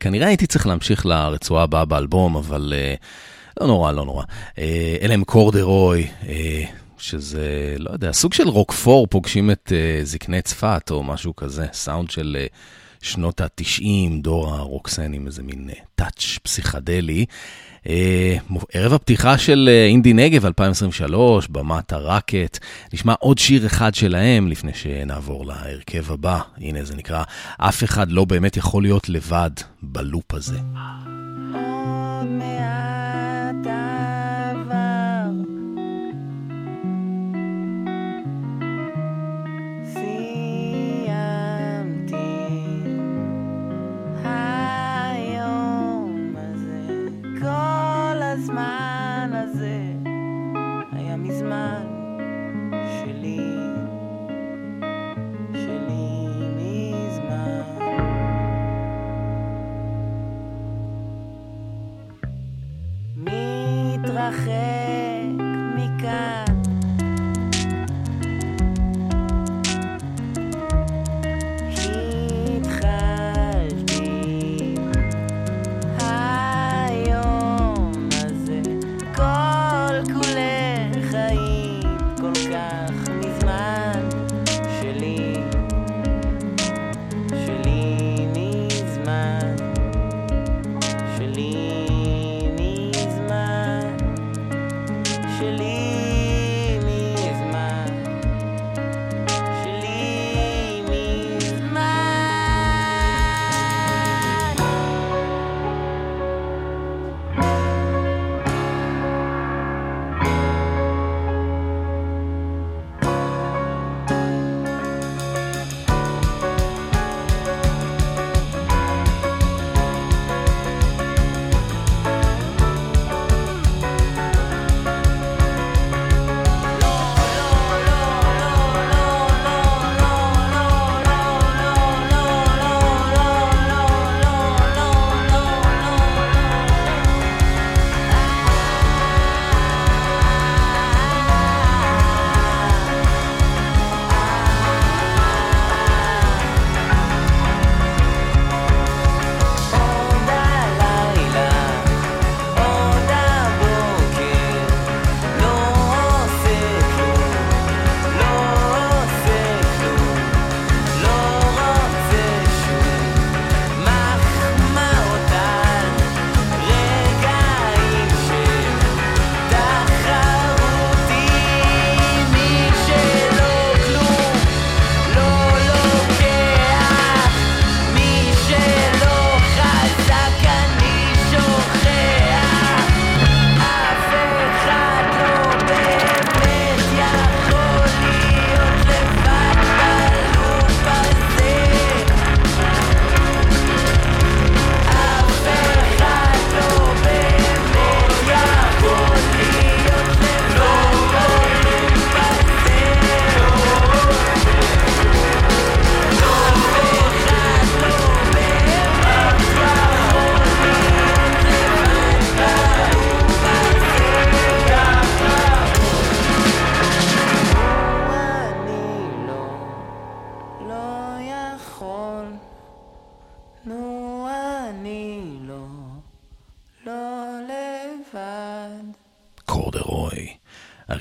כנראה הייתי צריך להמשיך לרצועה הבאה באלבום, אבל uh, לא נורא, לא נורא. Uh, אלה הם קורדרוי, uh, שזה, לא יודע, סוג של רוקפור, פוגשים את uh, זקני צפת או משהו כזה, סאונד של uh, שנות ה-90, דור הרוקסן עם איזה מין טאץ' uh, פסיכדלי. Uh, ערב הפתיחה של uh, אינדי נגב 2023, במת הרקט. נשמע עוד שיר אחד שלהם לפני שנעבור להרכב הבא. הנה זה נקרא, אף אחד לא באמת יכול להיות לבד בלופ הזה.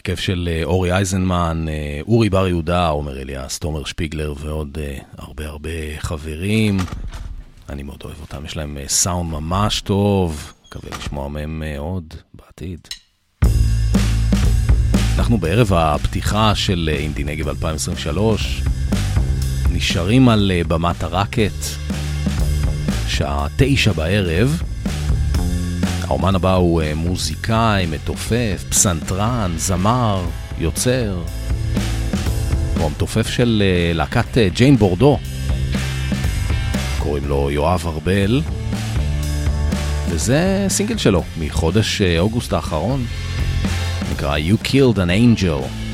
הרכב של אה, אורי אייזנמן, אה, אורי בר יהודה, עומר אליאס, תומר שפיגלר ועוד אה, הרבה הרבה חברים. אני מאוד אוהב אותם, יש להם סאונד ממש טוב, מקווה לשמוע מהם עוד בעתיד. אנחנו בערב הפתיחה של אינדי נגב 2023, נשארים על במת הרקט, שעה תשע בערב. האומן הבא הוא אה, מוזיקאי, מתופף, פסנתרן, זמר, יוצר. הוא המתופף של אה, להקת אה, ג'יין בורדו. קוראים לו יואב ארבל. וזה סינגל שלו מחודש אוגוסט האחרון. נקרא You Killed an Angel.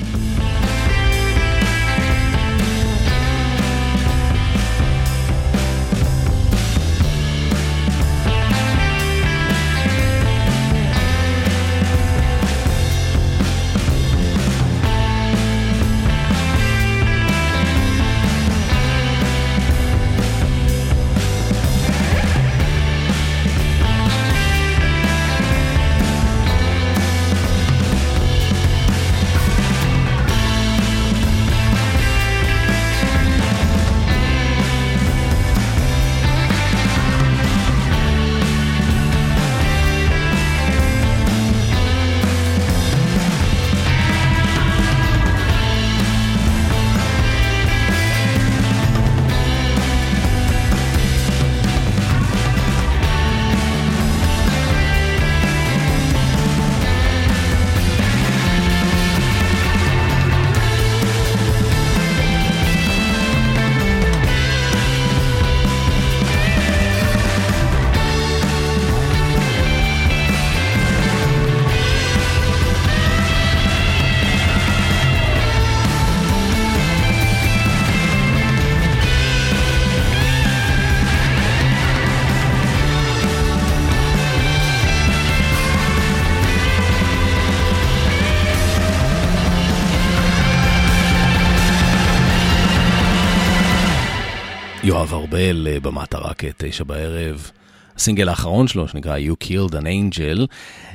במת הרקט, תשע בערב. הסינגל האחרון שלו, שנקרא You Killed an Angel.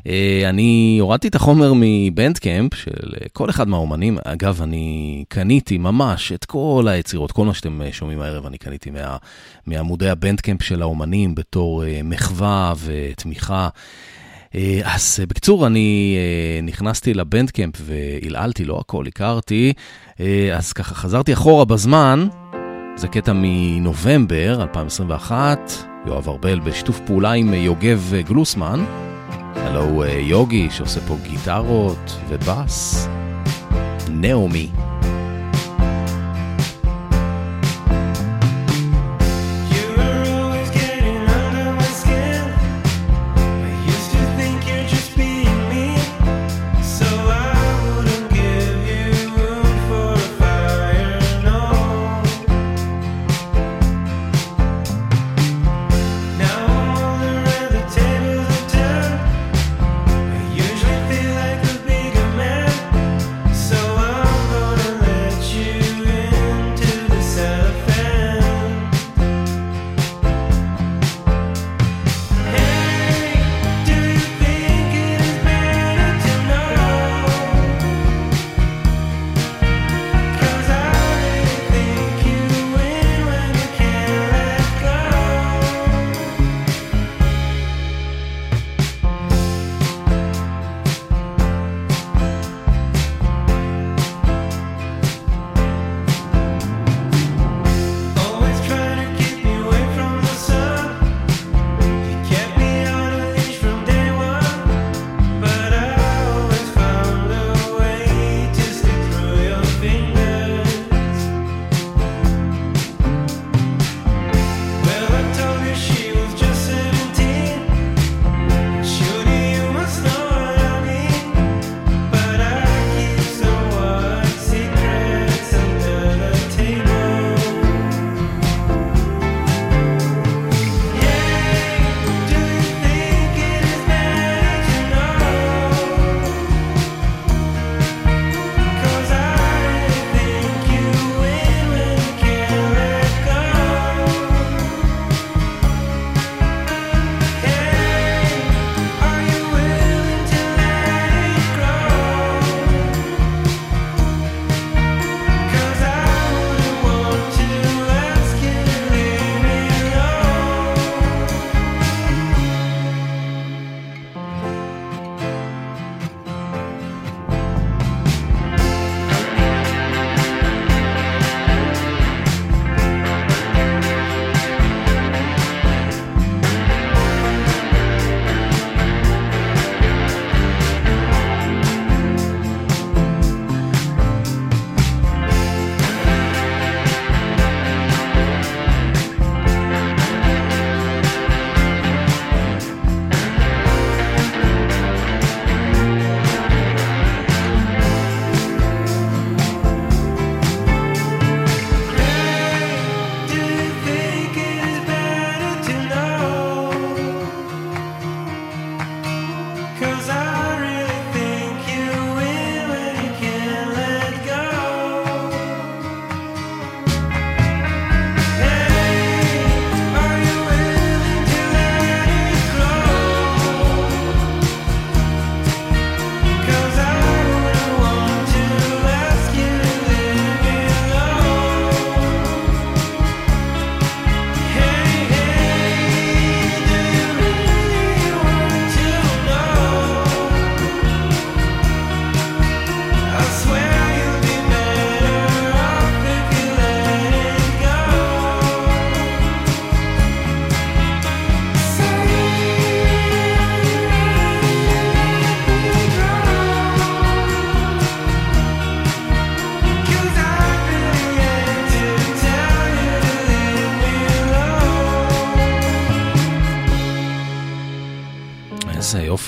אה, אני הורדתי את החומר מבנדקאמפ של אה, כל אחד מהאומנים. אגב, אני קניתי ממש את כל היצירות, כל מה שאתם שומעים הערב, אני קניתי מה, מעמודי הבנדקאמפ של האומנים בתור מחווה ותמיכה. אז בקיצור, אני נכנסתי לבנדקאמפ והלעלתי, לא הכל הכרתי, אז ככה חזרתי אחורה בזמן. זה קטע מנובמבר 2021, יואב ארבל בשיתוף פעולה עם יוגב גלוסמן. הלו הוא אה, יוגי שעושה פה גיטרות ובאס. נאומי.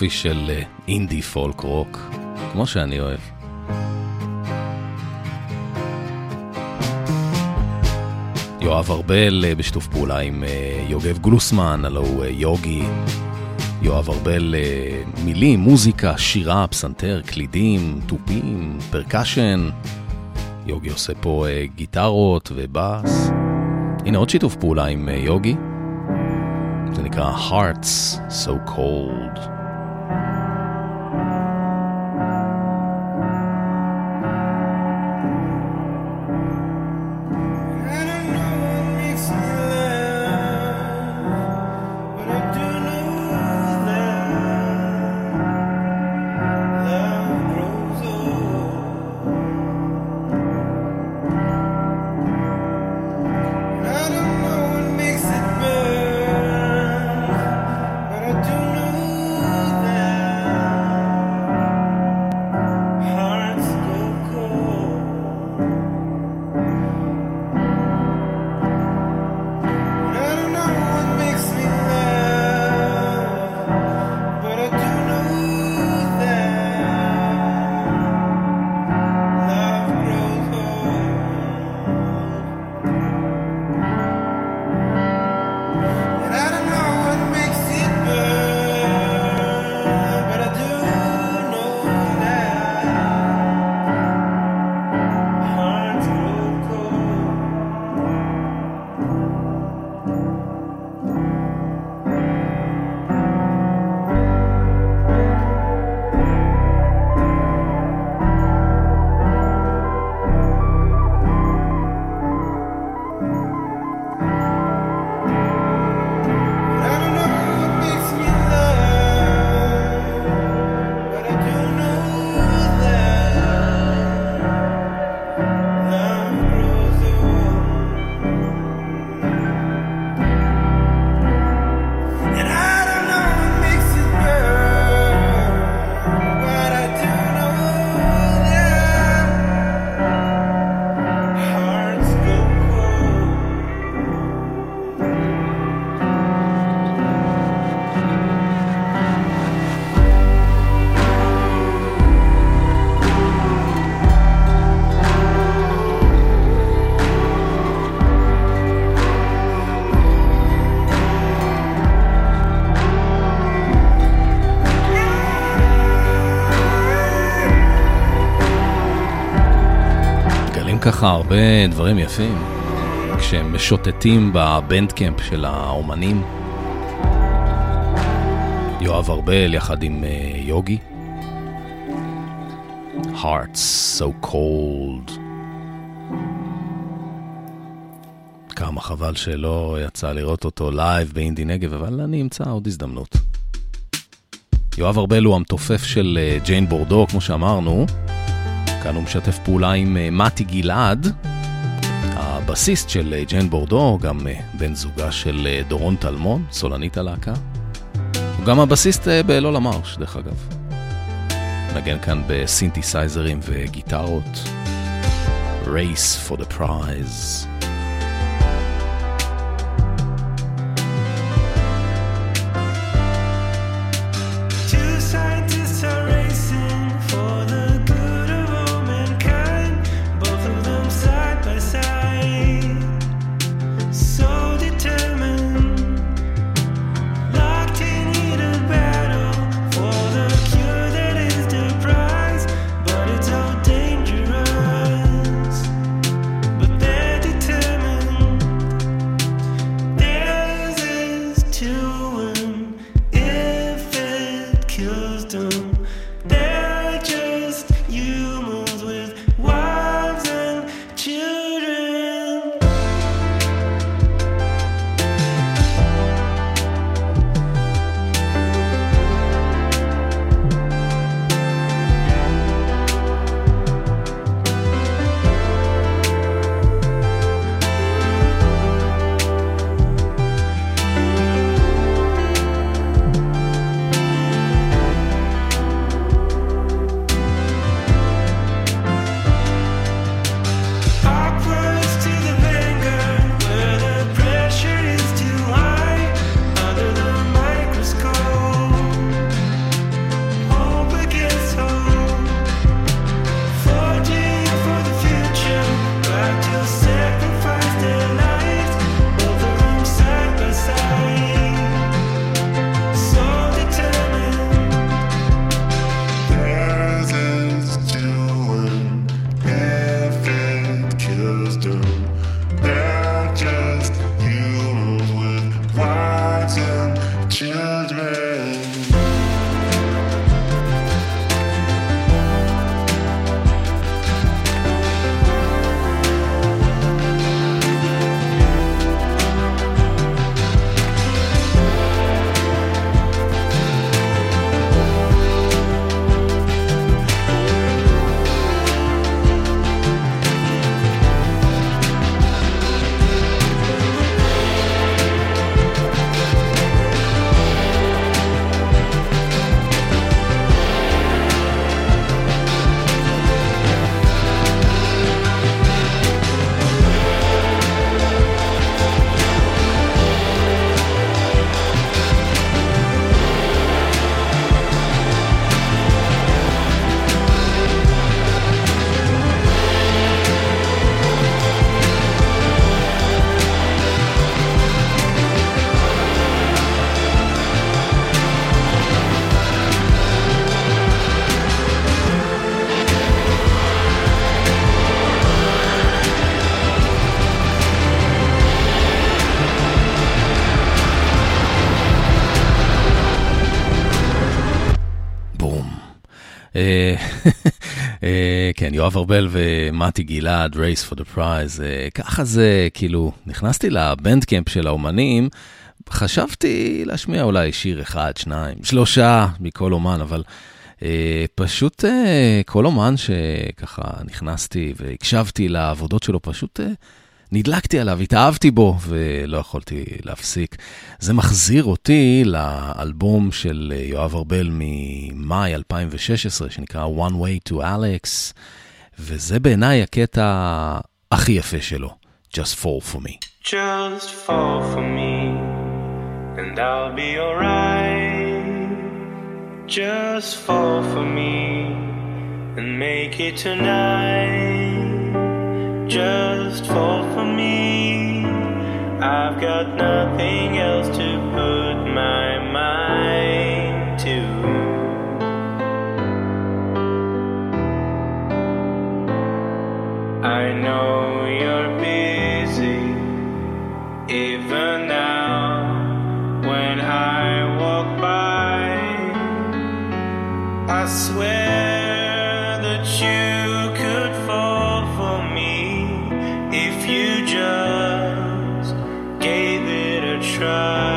יופי של אינדי פולק רוק, כמו שאני אוהב. יואב ארבל אה, בשיתוף פעולה עם אה, יוגב גלוסמן, הלו הוא אה, יוגי. יואב ארבל, מילים, מוזיקה, שירה, פסנתר, קלידים, תופים, percussion. יוגי עושה פה גיטרות ובאס. הנה עוד שיתוף פעולה עם יוגי. זה נקרא Hearts So Cold. הרבה דברים יפים כשהם משוטטים בבנדקמפ של האומנים. יואב ארבל יחד עם אה, יוגי. Hearts so cold. כמה חבל שלא יצא לראות אותו לייב באינדי נגב, אבל אני אמצא עוד הזדמנות. יואב ארבל הוא המתופף של אה, ג'יין בורדו, כמו שאמרנו. כאן הוא משתף פעולה עם אה, מתי גלעד, הבסיסט של אה, ג'ן בורדו, גם אה, בן זוגה של דורון טלמון, סולנית הלהקה. הוא גם הבסיסט באלול המרש, דרך אגב. נגן כאן בסינתסייזרים וגיטרות. Race for the prize. כן, יואב ארבל ומתי גלעד, Race for the Prize, אה, ככה זה, כאילו, נכנסתי לבנדקמפ של האומנים, חשבתי להשמיע אולי שיר אחד, שניים, שלושה מכל אומן, אבל פשוט כל אומן שככה נכנסתי והקשבתי לעבודות שלו, פשוט נדלקתי עליו, התאהבתי בו ולא יכולתי להפסיק. זה מחזיר אותי לאלבום של יואב ארבל ממאי 2016, שנקרא One Way to Alex, וזה בעיניי הקטע הכי יפה שלו, Just Fall for me. Just fall for me, and I'll be alright. Just fall for me, and make it tonight. Just fall for me. I've got nothing else to put my mind to. I know you're busy, even now when I walk by. I swear that you cry.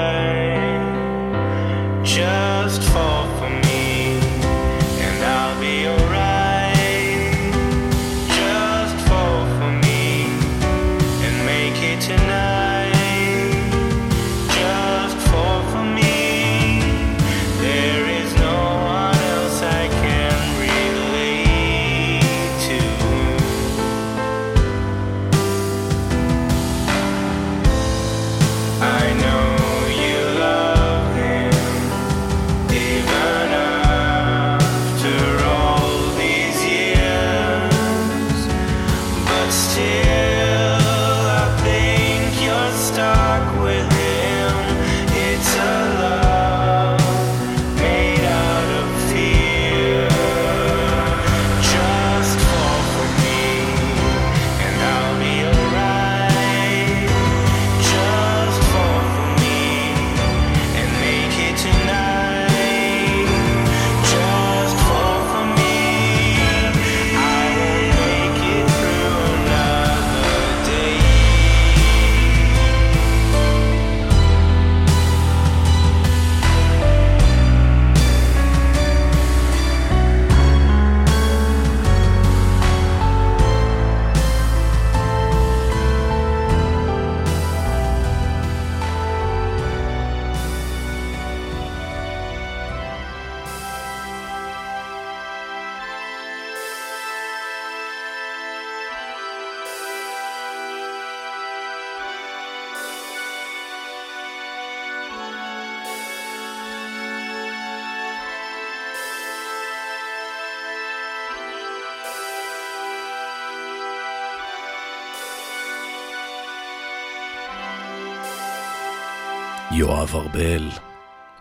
יואב ארבל,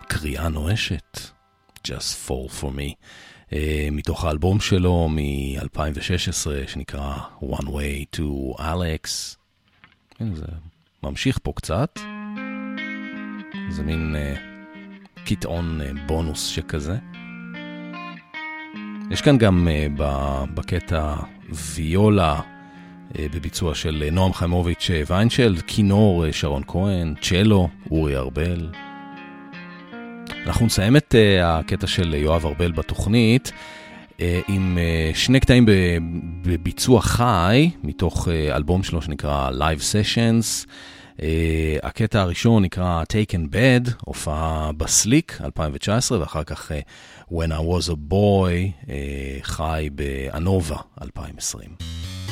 קריאה נואשת, Just Fall For Me, uh, מתוך האלבום שלו מ-2016, שנקרא One Way to Alex. כן, זה ממשיך פה קצת. זה מין uh, קטעון uh, בונוס שכזה. יש כאן גם uh, בקטע ויולה בביצוע של אה, נועם חיימוביץ' אה, ויינשלד, כינור שרון כהן, צ'לו, אורי ארבל. אנחנו נסיים את הקטע של יואב ארבל בתוכנית עם שני קטעים בביצוע חי, מתוך אלבום שלו שנקרא Live Sessions. הקטע הראשון נקרא Taken Bad, הופעה בסליק 2019, ואחר כך When I was a boy, חי באנובה 2020.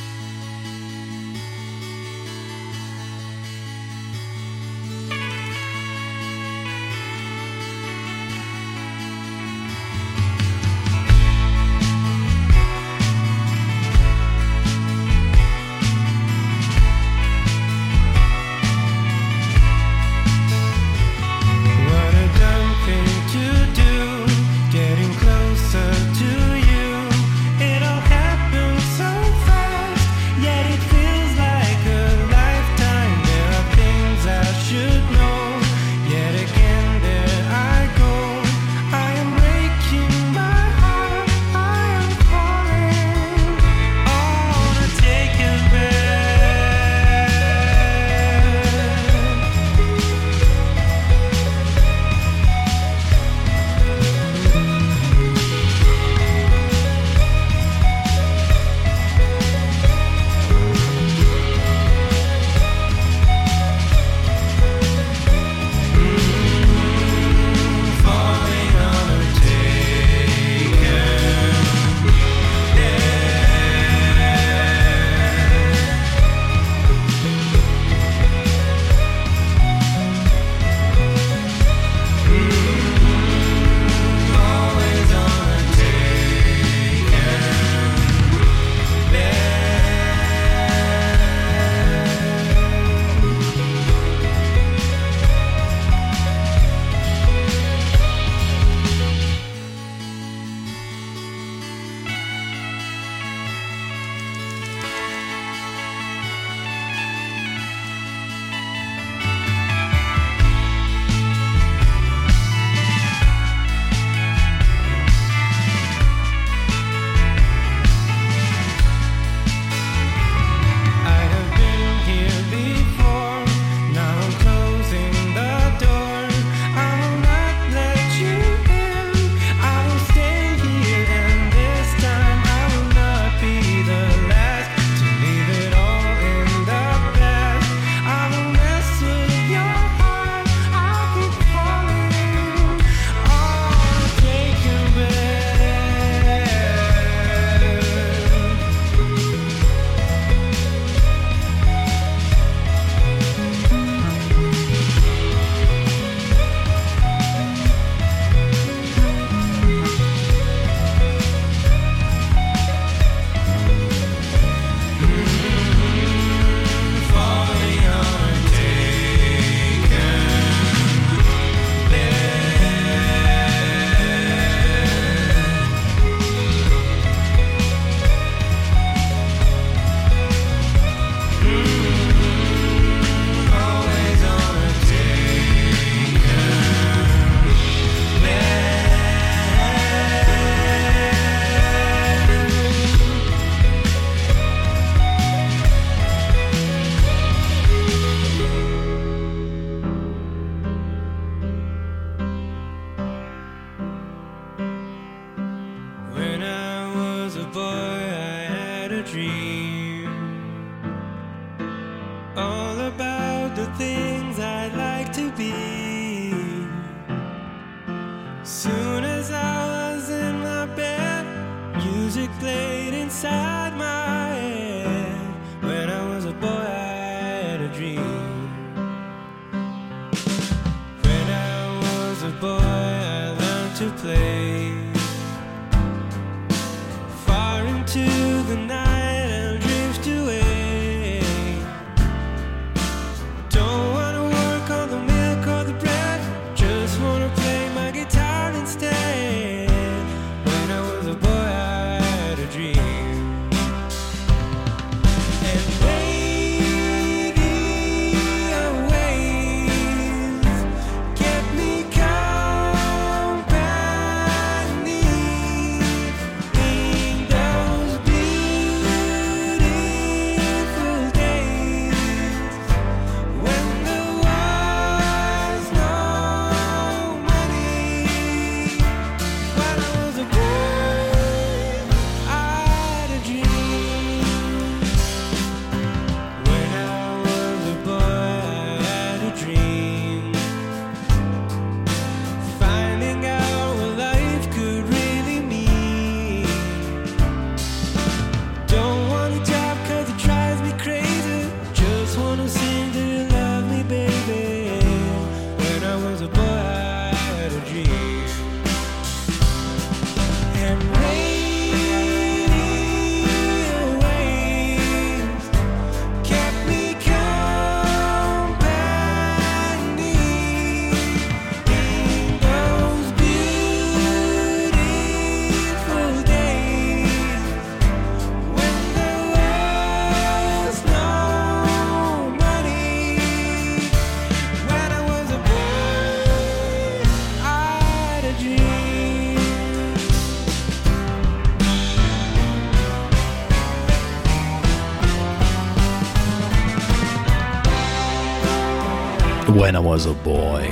When I was a boy,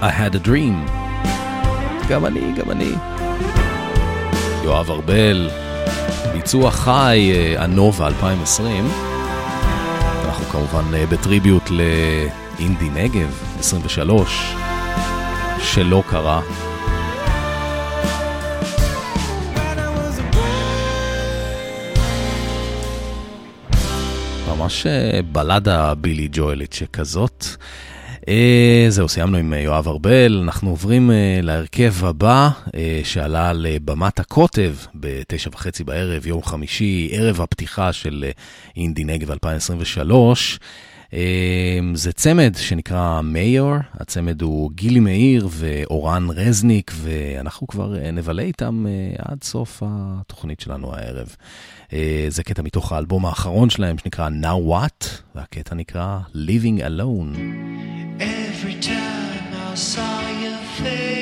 I had a dream. גם אני, גם אני. יואב ארבל, ביצוע חי, אה, הנובה 2020. אנחנו כמובן אה, בטריביוט לאינדי נגב 23, שלא קרה. ממש אה, בלדה בילי ג'ואלית שכזאת. אה, זהו, סיימנו עם אה, יואב ארבל, אנחנו עוברים אה, להרכב הבא שעלה לבמת הקוטב בתשע וחצי בערב, יום חמישי, ערב הפתיחה של אינדי נגב 2023. אה, זה צמד שנקרא מאיור, הצמד הוא גילי מאיר ואורן רזניק, ואנחנו כבר אה, נבלה איתם אה, עד סוף התוכנית שלנו הערב. אה, זה קטע מתוך האלבום האחרון שלהם שנקרא Now What, והקטע נקרא Living Alone. Every time I saw your face,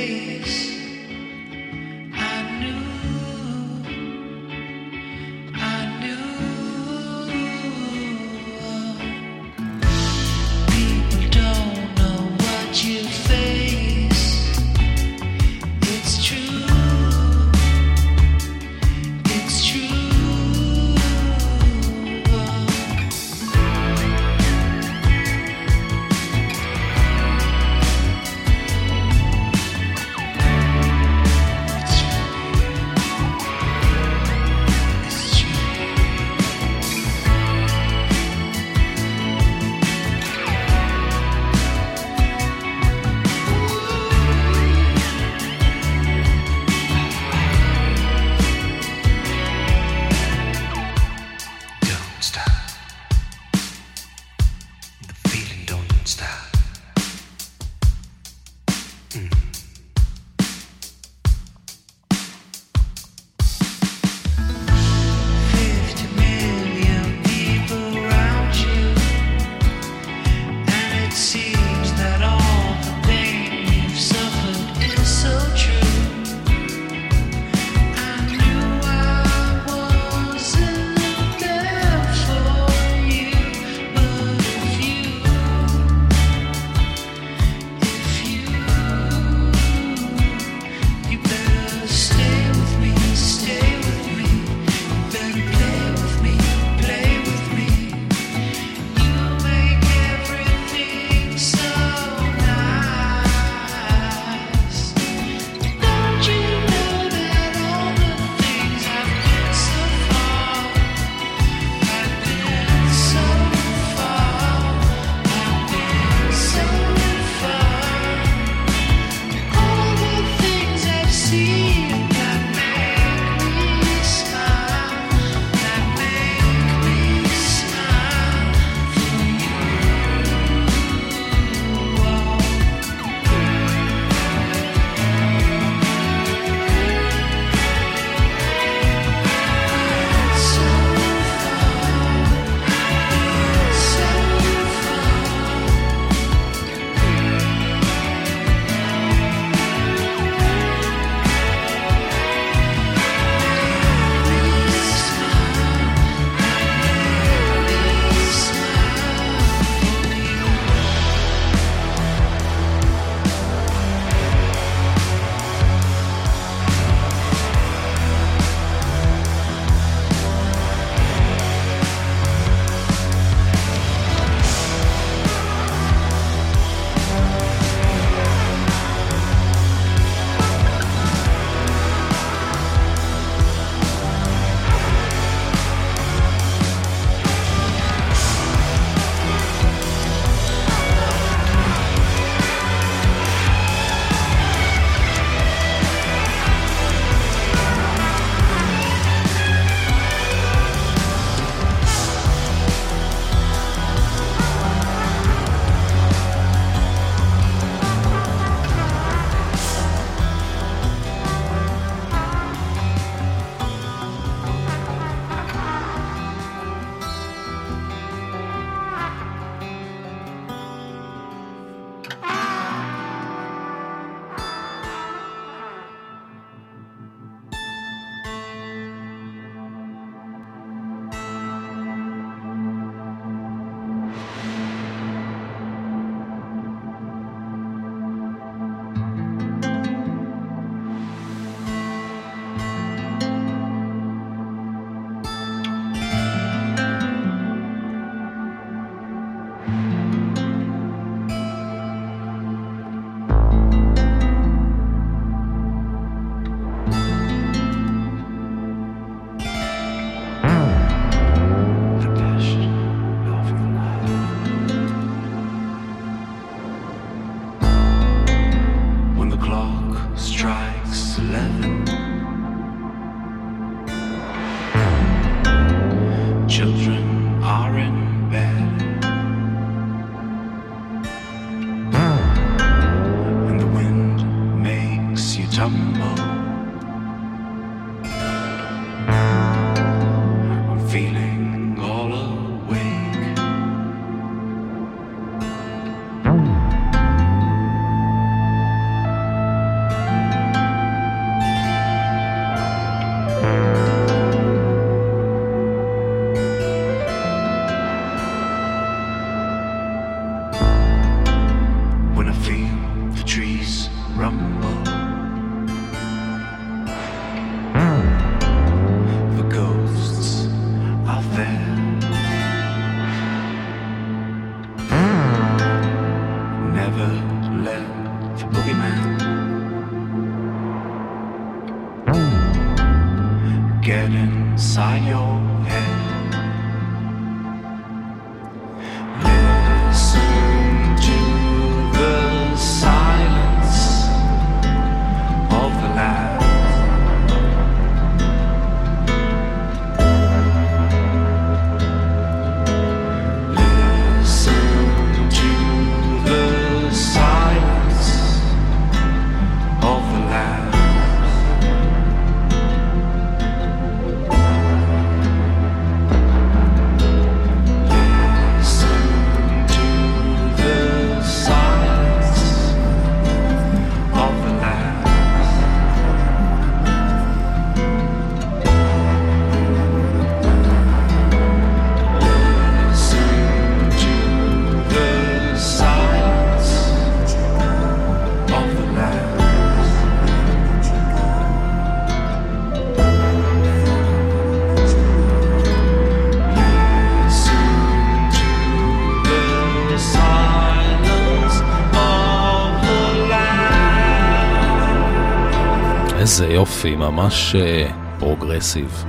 יופי, ממש אה, פרוגרסיב.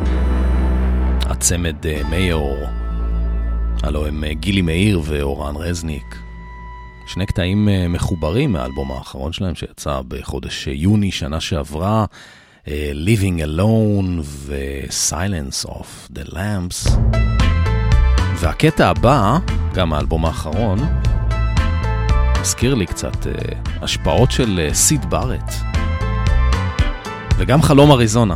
הצמד אה, מאיור, הלו הם אה, גילי מאיר ואורן רזניק. שני קטעים מחוברים מהאלבום האחרון שלהם שיצא בחודש יוני שנה שעברה, Living Alone ו-Silence of the Lamps. והקטע הבא, גם האלבום האחרון, מזכיר לי קצת השפעות של סיד בארט. וגם חלום אריזונה.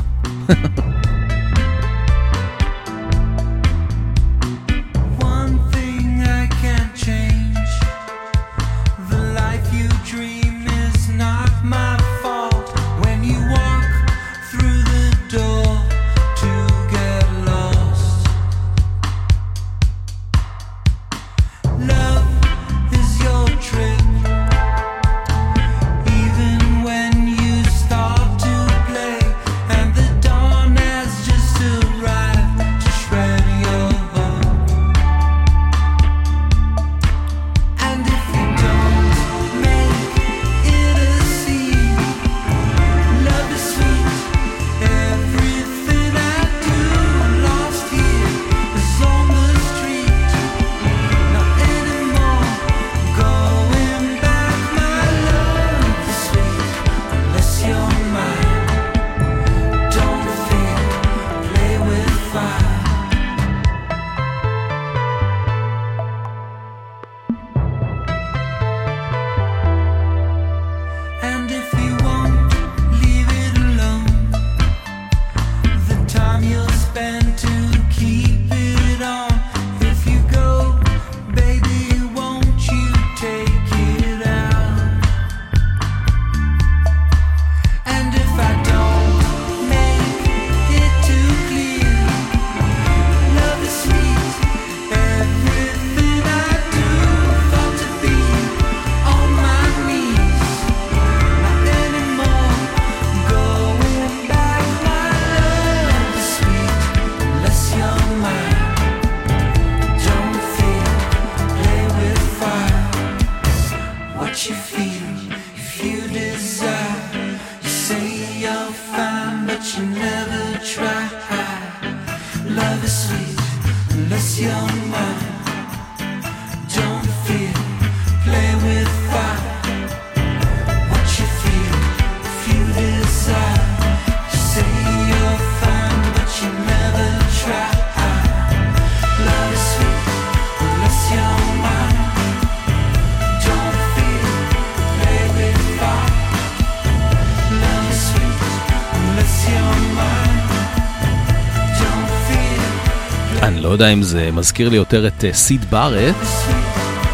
אם זה מזכיר לי יותר את אה, סיד בארט,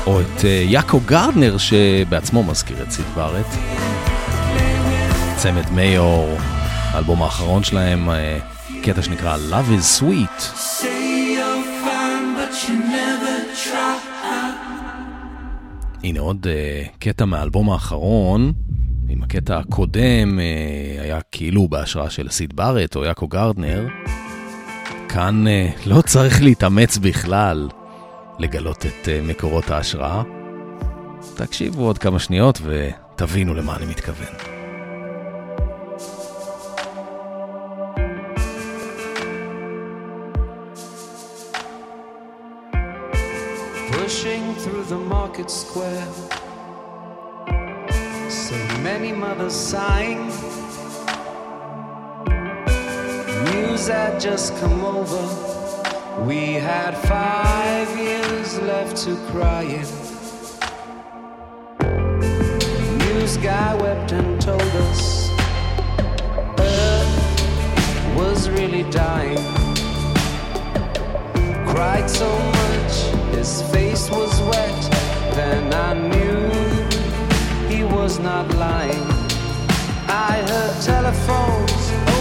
או את אה, יעקו גרדנר שבעצמו מזכיר את סיד בארט. צמד מיור, האלבום האחרון שלהם, אה, קטע שנקרא Love is Sweet. הנה עוד uh, קטע מהאלבום האחרון. עם הקטע הקודם uh, היה כאילו בהשראה של סיד בארט או יעקו גרדנר, כאן אה, לא צריך להתאמץ בכלל לגלות את אה, מקורות ההשראה. תקשיבו עוד כמה שניות ותבינו למה אני מתכוון. Just come over. We had five years left to cry in. News guy wept and told us Earth was really dying. Cried so much, his face was wet. Then I knew he was not lying. I heard telephones,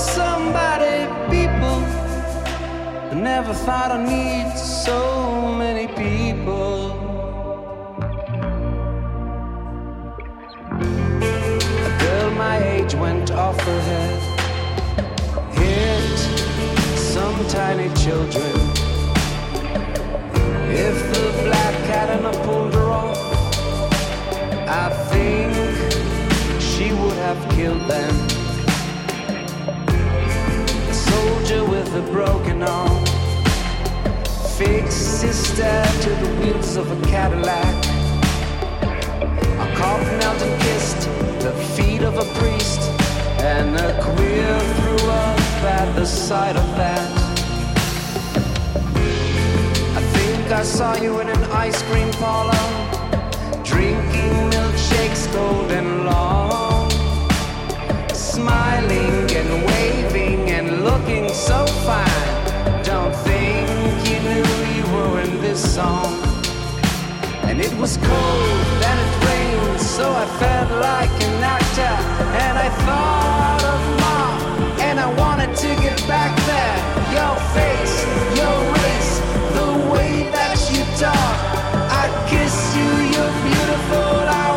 somebody people. I never thought I'd need so many people. A girl my age went off her head, hit some tiny children. If the black cat and I pulled her off, I think she would have killed them. Soldier with a broken arm his stare to the wheels of a Cadillac. A cop knelt and kissed the feet of a priest, and a queer threw up at the sight of that. I think I saw you in an ice cream parlor, drinking milkshakes cold and long, smiling looking so fine. Don't think you knew you in this song. And it was cold and it rained, so I felt like an actor. And I thought of mom, and I wanted to get back there. Your face, your race, the way that you talk. I kiss you, you're beautiful. I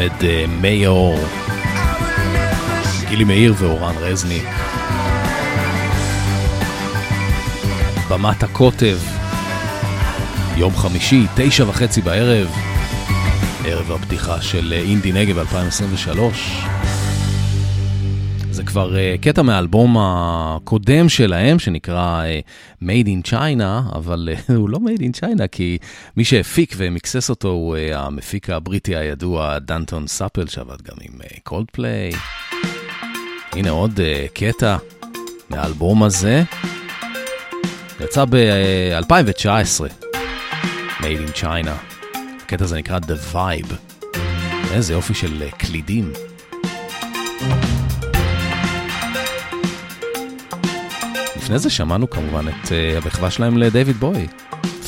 חמד אה, מאיור, גילי מאיר ואורן רזניק. במת הקוטב, יום חמישי, תשע וחצי בערב, ערב הפתיחה של אה, אינדי נגב 2023. כבר uh, קטע מהאלבום הקודם שלהם, שנקרא uh, Made in China, אבל uh, הוא לא Made in China, כי מי שהפיק ומיקסס אותו הוא uh, המפיק הבריטי הידוע, דנטון סאפל, שעבד גם עם קולדפליי. הנה עוד uh, קטע מהאלבום הזה. יצא ב-2019, Made in China. הקטע הזה נקרא The Vibe. איזה יופי של קלידים. Uh, לפני זה שמענו כמובן את אה, המחווה שלהם לדייוויד בוי,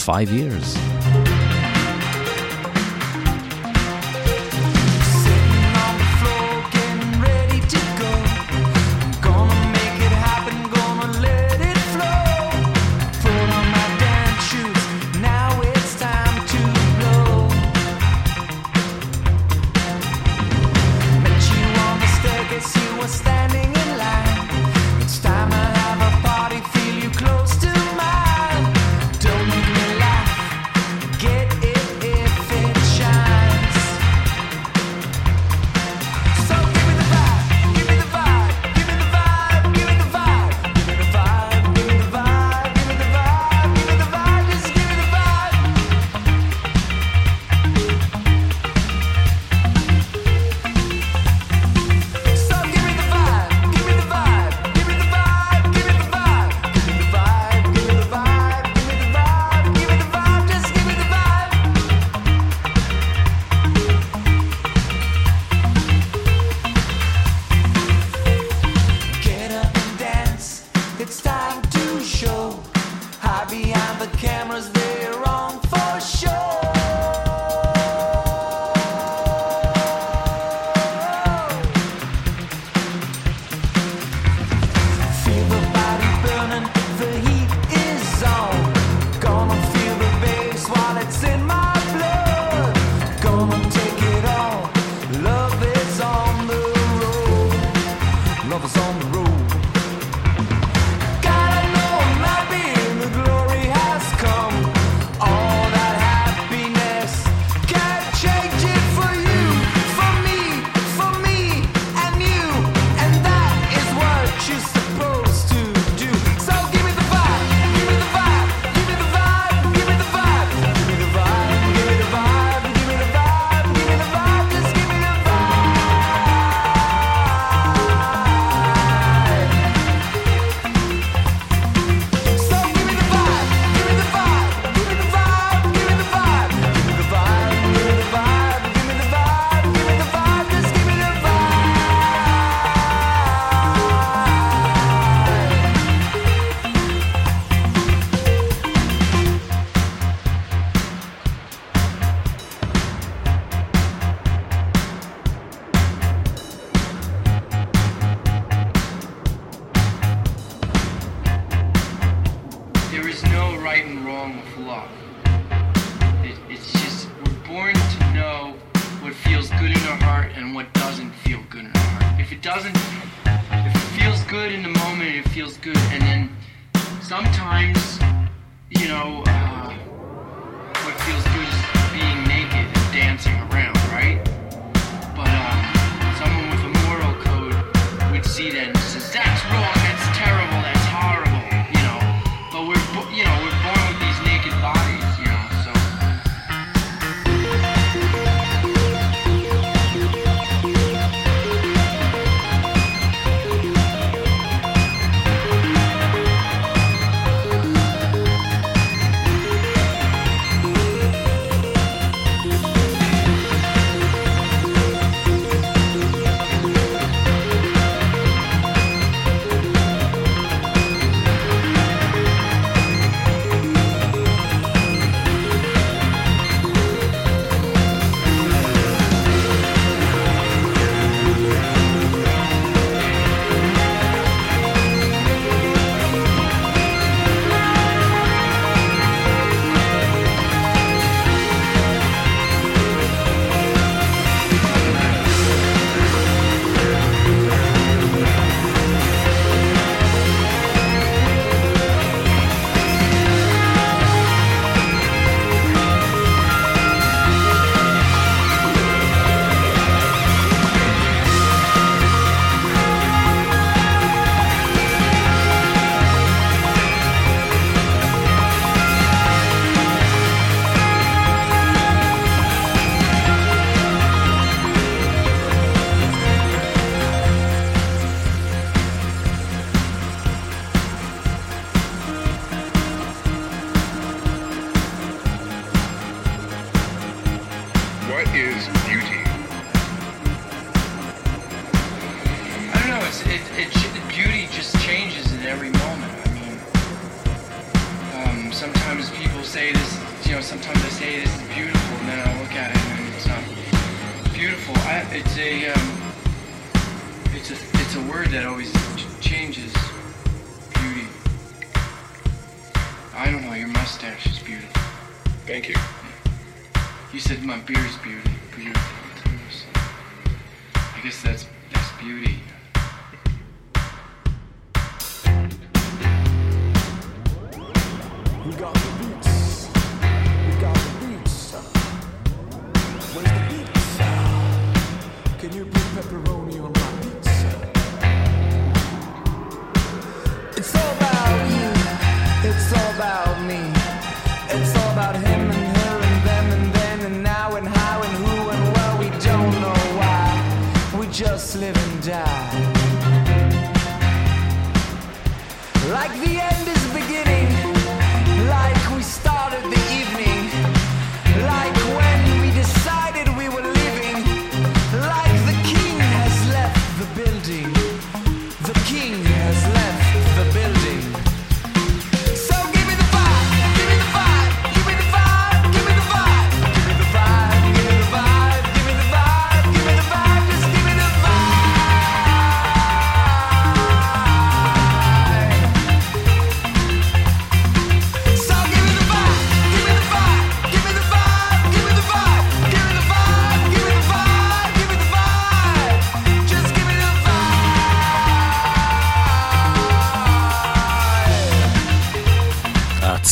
Five Years.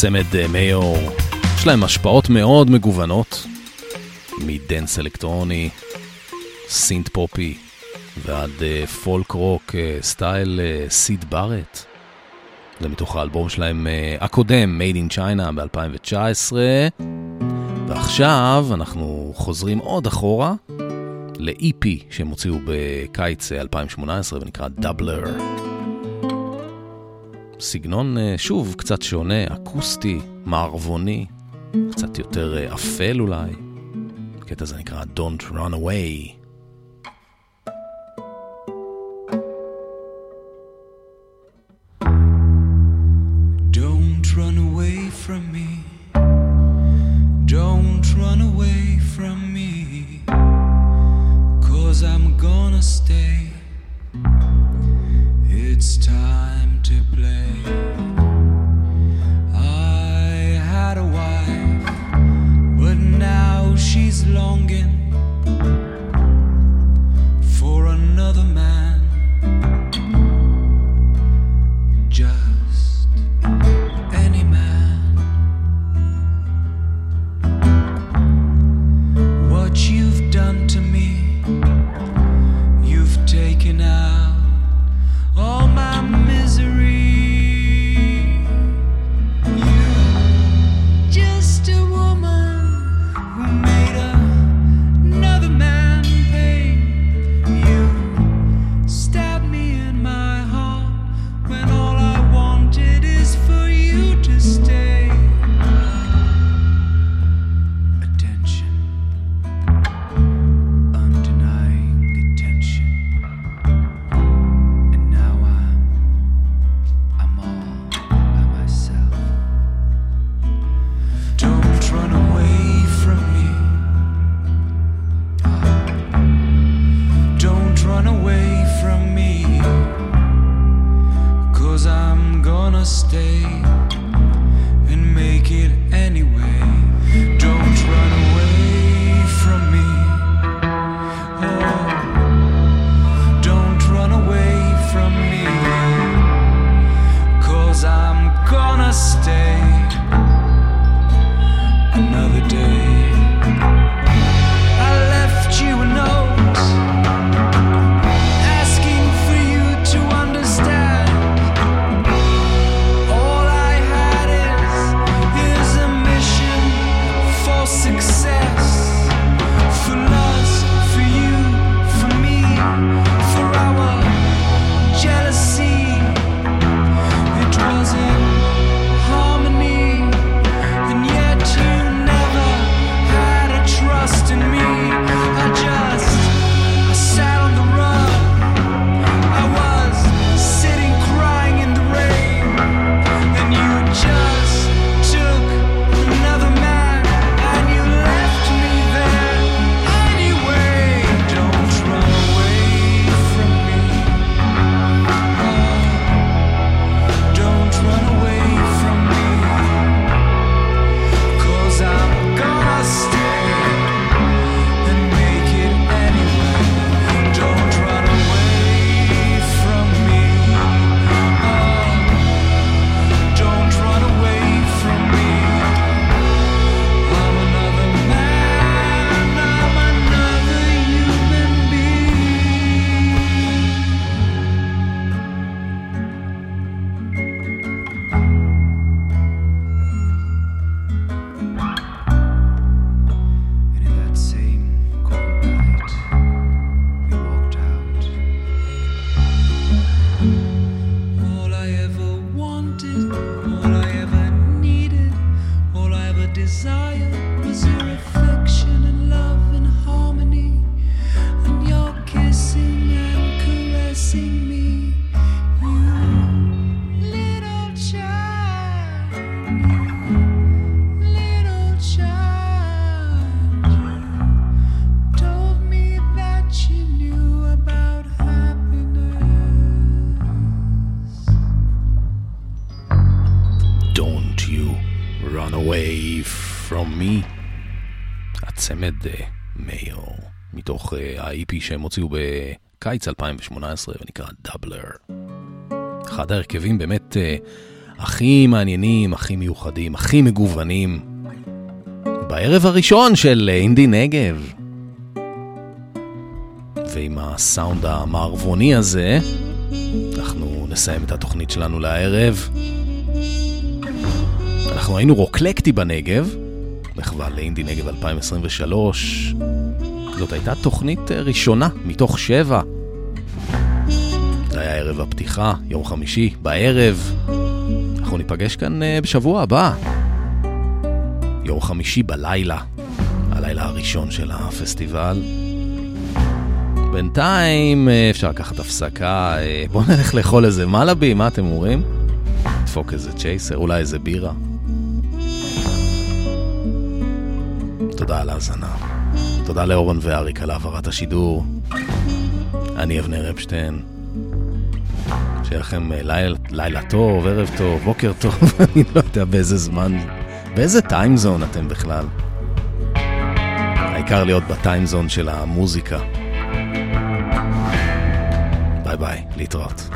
צמד אה, מיור. יש להם השפעות מאוד מגוונות, מדנס אלקטרוני, synth פופי, ועד אה, פולק רוק אה, style סיד בארט. זה מתוך האלבום שלהם הקודם, Made in China ב-2019. ועכשיו אנחנו חוזרים עוד אחורה ל-EP שהם הוציאו בקיץ 2018 ונקרא דאבלר. סגנון, אה, שוב, קצת שונה, אקוסטי, מערבוני, קצת יותר אה, אפל אולי. הקטע הזה נקרא Don't Run Away. שהם הוציאו בקיץ 2018 ונקרא דאבלר. אחד ההרכבים באמת אה, הכי מעניינים, הכי מיוחדים, הכי מגוונים. בערב הראשון של אינדי נגב. ועם הסאונד המערבוני הזה, אנחנו נסיים את התוכנית שלנו לערב. אנחנו היינו רוקלקטי בנגב, מחווה לאינדי נגב 2023. זאת הייתה תוכנית ראשונה מתוך שבע. זה היה ערב הפתיחה, יום חמישי, בערב. אנחנו ניפגש כאן אה, בשבוע הבא. יום חמישי בלילה, הלילה הראשון של הפסטיבל. בינתיים אה, אפשר לקחת הפסקה, אה, בואו נלך לאכול איזה מלאבי, מה אתם אומרים? נדפוק איזה צ'ייסר, אולי איזה בירה. תודה על ההאזנה. תודה לאורן ואריק על העברת השידור. אני אבנר אפשטיין. שיהיה לכם אה, לילה, לילה טוב, ערב טוב, בוקר טוב, אני לא יודע באיזה זמן, באיזה טיימזון אתם בכלל. העיקר להיות בטיימזון של המוזיקה. ביי ביי, להתראות.